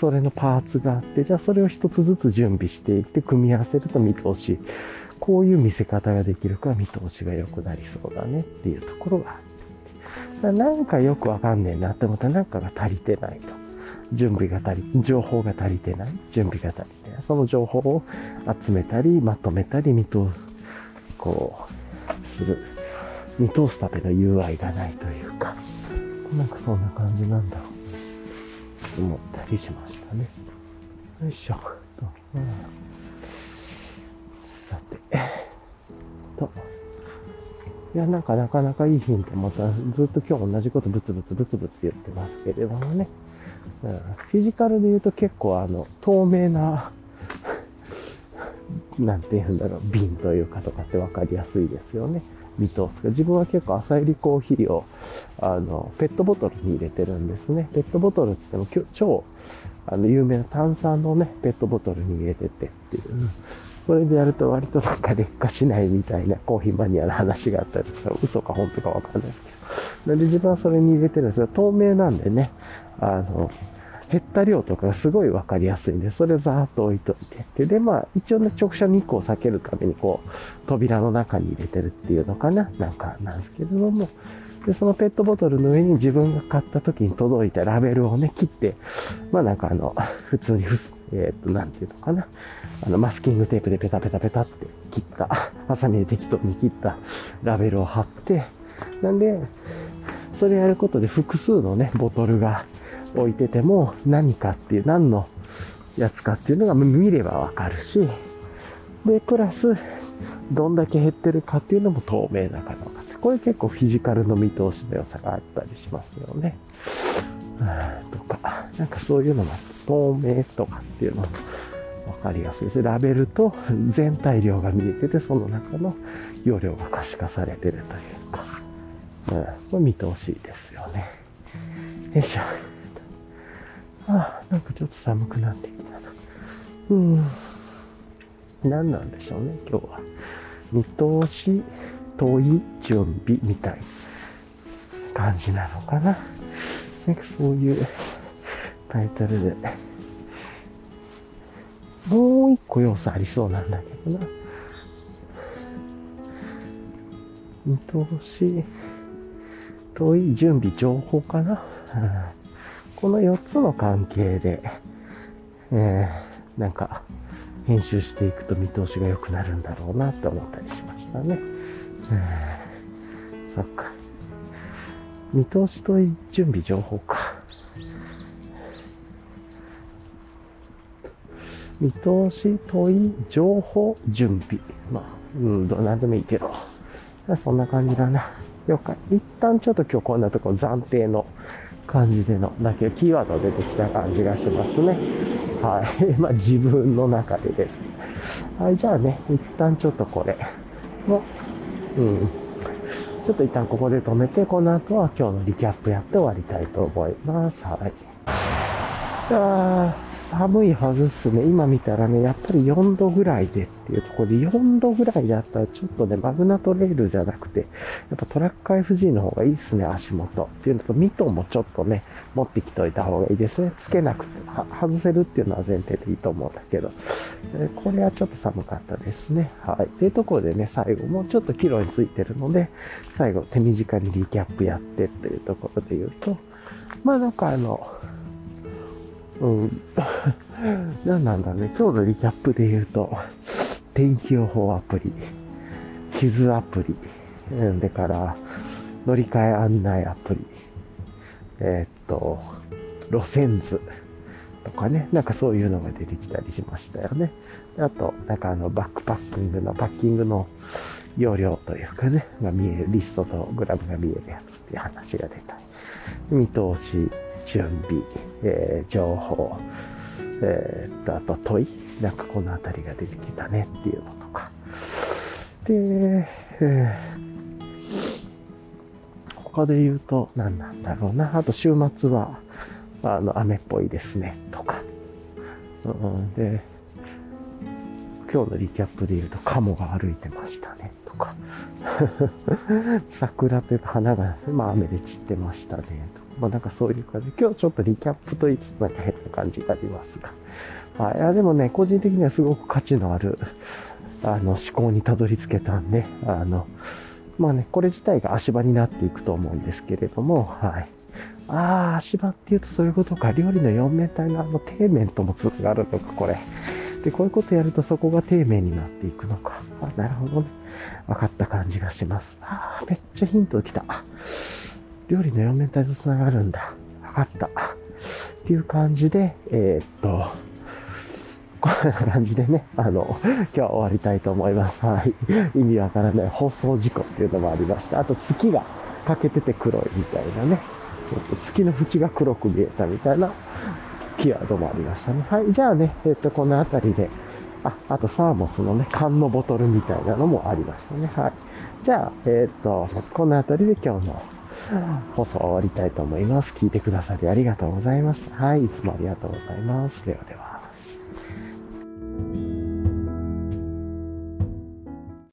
Speaker 1: それのパーツがあって、じゃあそれを一つずつ準備していって、組み合わせると見通し、こういう見せ方ができるから見通しが良くなりそうだねっていうところがあって。なんかよくわかんねえなって思ったらなんかが足りてないと。準備が足り、情報が足りてない。準備が足りてない。その情報を集めたり、まとめたり、見通す、こう、する。見通すための UI がないというか、なんかそんな感じなんだろう。思ったりしましたね。よいしょ。とうん、さて。と。いや、なんかなかなかいいヒント、またずっと今日同じことブツブツブツブツ言ってますけれどもね。うん、フィジカルで言うと結構あの、透明な [LAUGHS] なんて言うんだろう、瓶というかとかって分かりやすいですよね。見通すか。自分は結構朝入りコーヒーを、あの、ペットボトルに入れてるんですね。ペットボトルって言っても、超、あの、有名な炭酸のね、ペットボトルに入れてってっていう。それでやると割となんか劣化しないみたいなコーヒーマニアの話があったりとか、嘘か本当かわかんないですけど。なんで自分はそれに入れてるんですが、透明なんでね、あの、減った量とかがすごいわかりやすいんで、それをざーっと置いといて。で、まあ、一応ね、直射日光を避けるために、こう、扉の中に入れてるっていうのかななんか、なんですけれども、で、そのペットボトルの上に自分が買った時に届いたラベルをね、切って、まあなんかあの、普通にふす、えっ、と、なんていうのかな。あの、マスキングテープでペタペタペタって切った、[LAUGHS] ハサミで適当に切ったラベルを貼って、なんで、それやることで複数のね、ボトルが置いてても何かっていう、何のやつかっていうのが見ればわかるし、で、プラス、どんだけ減ってるかっていうのも透明だから分かって、これ結構フィジカルの見通しの良さがあったりしますよね。とか、なんかそういうのも透明とかっていうのも分かりやすいです。ラベルと全体量が見えてて、その中の容量が可視化されてるというか、うん、これ見通しですよね。よいしょ。あなんかちょっと寒くなってきたな。うん。何なんでしょうね、今日は。見通し、問い、準備みたいな感じなのかな。なんかそういうタイトルで。もう一個要素ありそうなんだけどな。見通し、問い、準備、情報かな。うんこの4つの関係で、えー、なんか、編集していくと見通しが良くなるんだろうなって思ったりしましたね。そっか。見通しと準備情報か。見通し、問い、情報、準備。まあ、うん、どうなんでもいいけど。そんな感じだな。了解。一旦ちょっと今日こんなとこ暫定の感じでの、だけキーワード出てきた感じがしますね。はい。[LAUGHS] まあ自分の中でです。はい、じゃあね、一旦ちょっとこれも、うん。ちょっと一旦ここで止めて、この後は今日のリキャップやって終わりたいと思います。はい。寒いはずっすね。今見たらね、やっぱり4度ぐらいでっていうところで、4度ぐらいだったらちょっとね、マグナトレイルじゃなくて、やっぱトラック FG の方がいいっすね、足元。っていうのと、ミトンもちょっとね、持ってきといた方がいいですね。つけなくて、外せるっていうのは前提でいいと思うんだけど、えこれはちょっと寒かったですね。はい。っていうところでね、最後もうちょっとキロについてるので、最後手短にリキャップやってっていうところで言うと、まあなんかあの、うん。[LAUGHS] 何なんだね。今日のリキャップで言うと、天気予報アプリ、地図アプリ、うん、でから、乗り換え案内アプリ、えーっと、路線図とかね、なんかそういうのが出てきたりしましたよね。あと、なんかあの、バックパッキングの、パッキングの容量というかね、が見える、リストとグラムが見えるやつっていう話が出たり、見通し、準備、えー情報、えーっと、あと問い、なんかこのあたりが出てきたねっていうのとか。で、えー他で言うと何なんだろうな。あと週末は、あの、雨っぽいですね、とか。うん、で、今日のリキャップで言うと、カモが歩いてましたね、とか。[LAUGHS] 桜というか花が、まあ雨で散ってましたね、とか。まあなんかそういう感じ。今日ちょっとリキャップと言いつつなんか変な感じがありますが。はい。いや、でもね、個人的にはすごく価値のある、あの、思考にたどり着けたんで、あの、まあね、これ自体が足場になっていくと思うんですけれども、はい。ああ、足場っていうとそういうことか。料理の4面体のあの底面ともつながるのか、これ。で、こういうことやるとそこが底面になっていくのか。あ、なるほどね。分かった感じがします。ああ、めっちゃヒントきた。料理の4面体とつながるんだ。分かった。っていう感じで、えーっと、[LAUGHS] こんな感じでね、あの、今日は終わりたいと思います。はい。意味わからない放送事故っていうのもありました。あと月が欠けてて黒いみたいなね。ちょっと月の縁が黒く見えたみたいなキーワードもありましたね。はい。じゃあね、えっ、と、この辺りで、あ、あとサーモスのね、缶のボトルみたいなのもありましたね。はい。じゃあ、えっ、と、この辺りで今日の放送終わりたいと思います。聞いてくださりありがとうございました。はい。いつもありがとうございます。ではでは。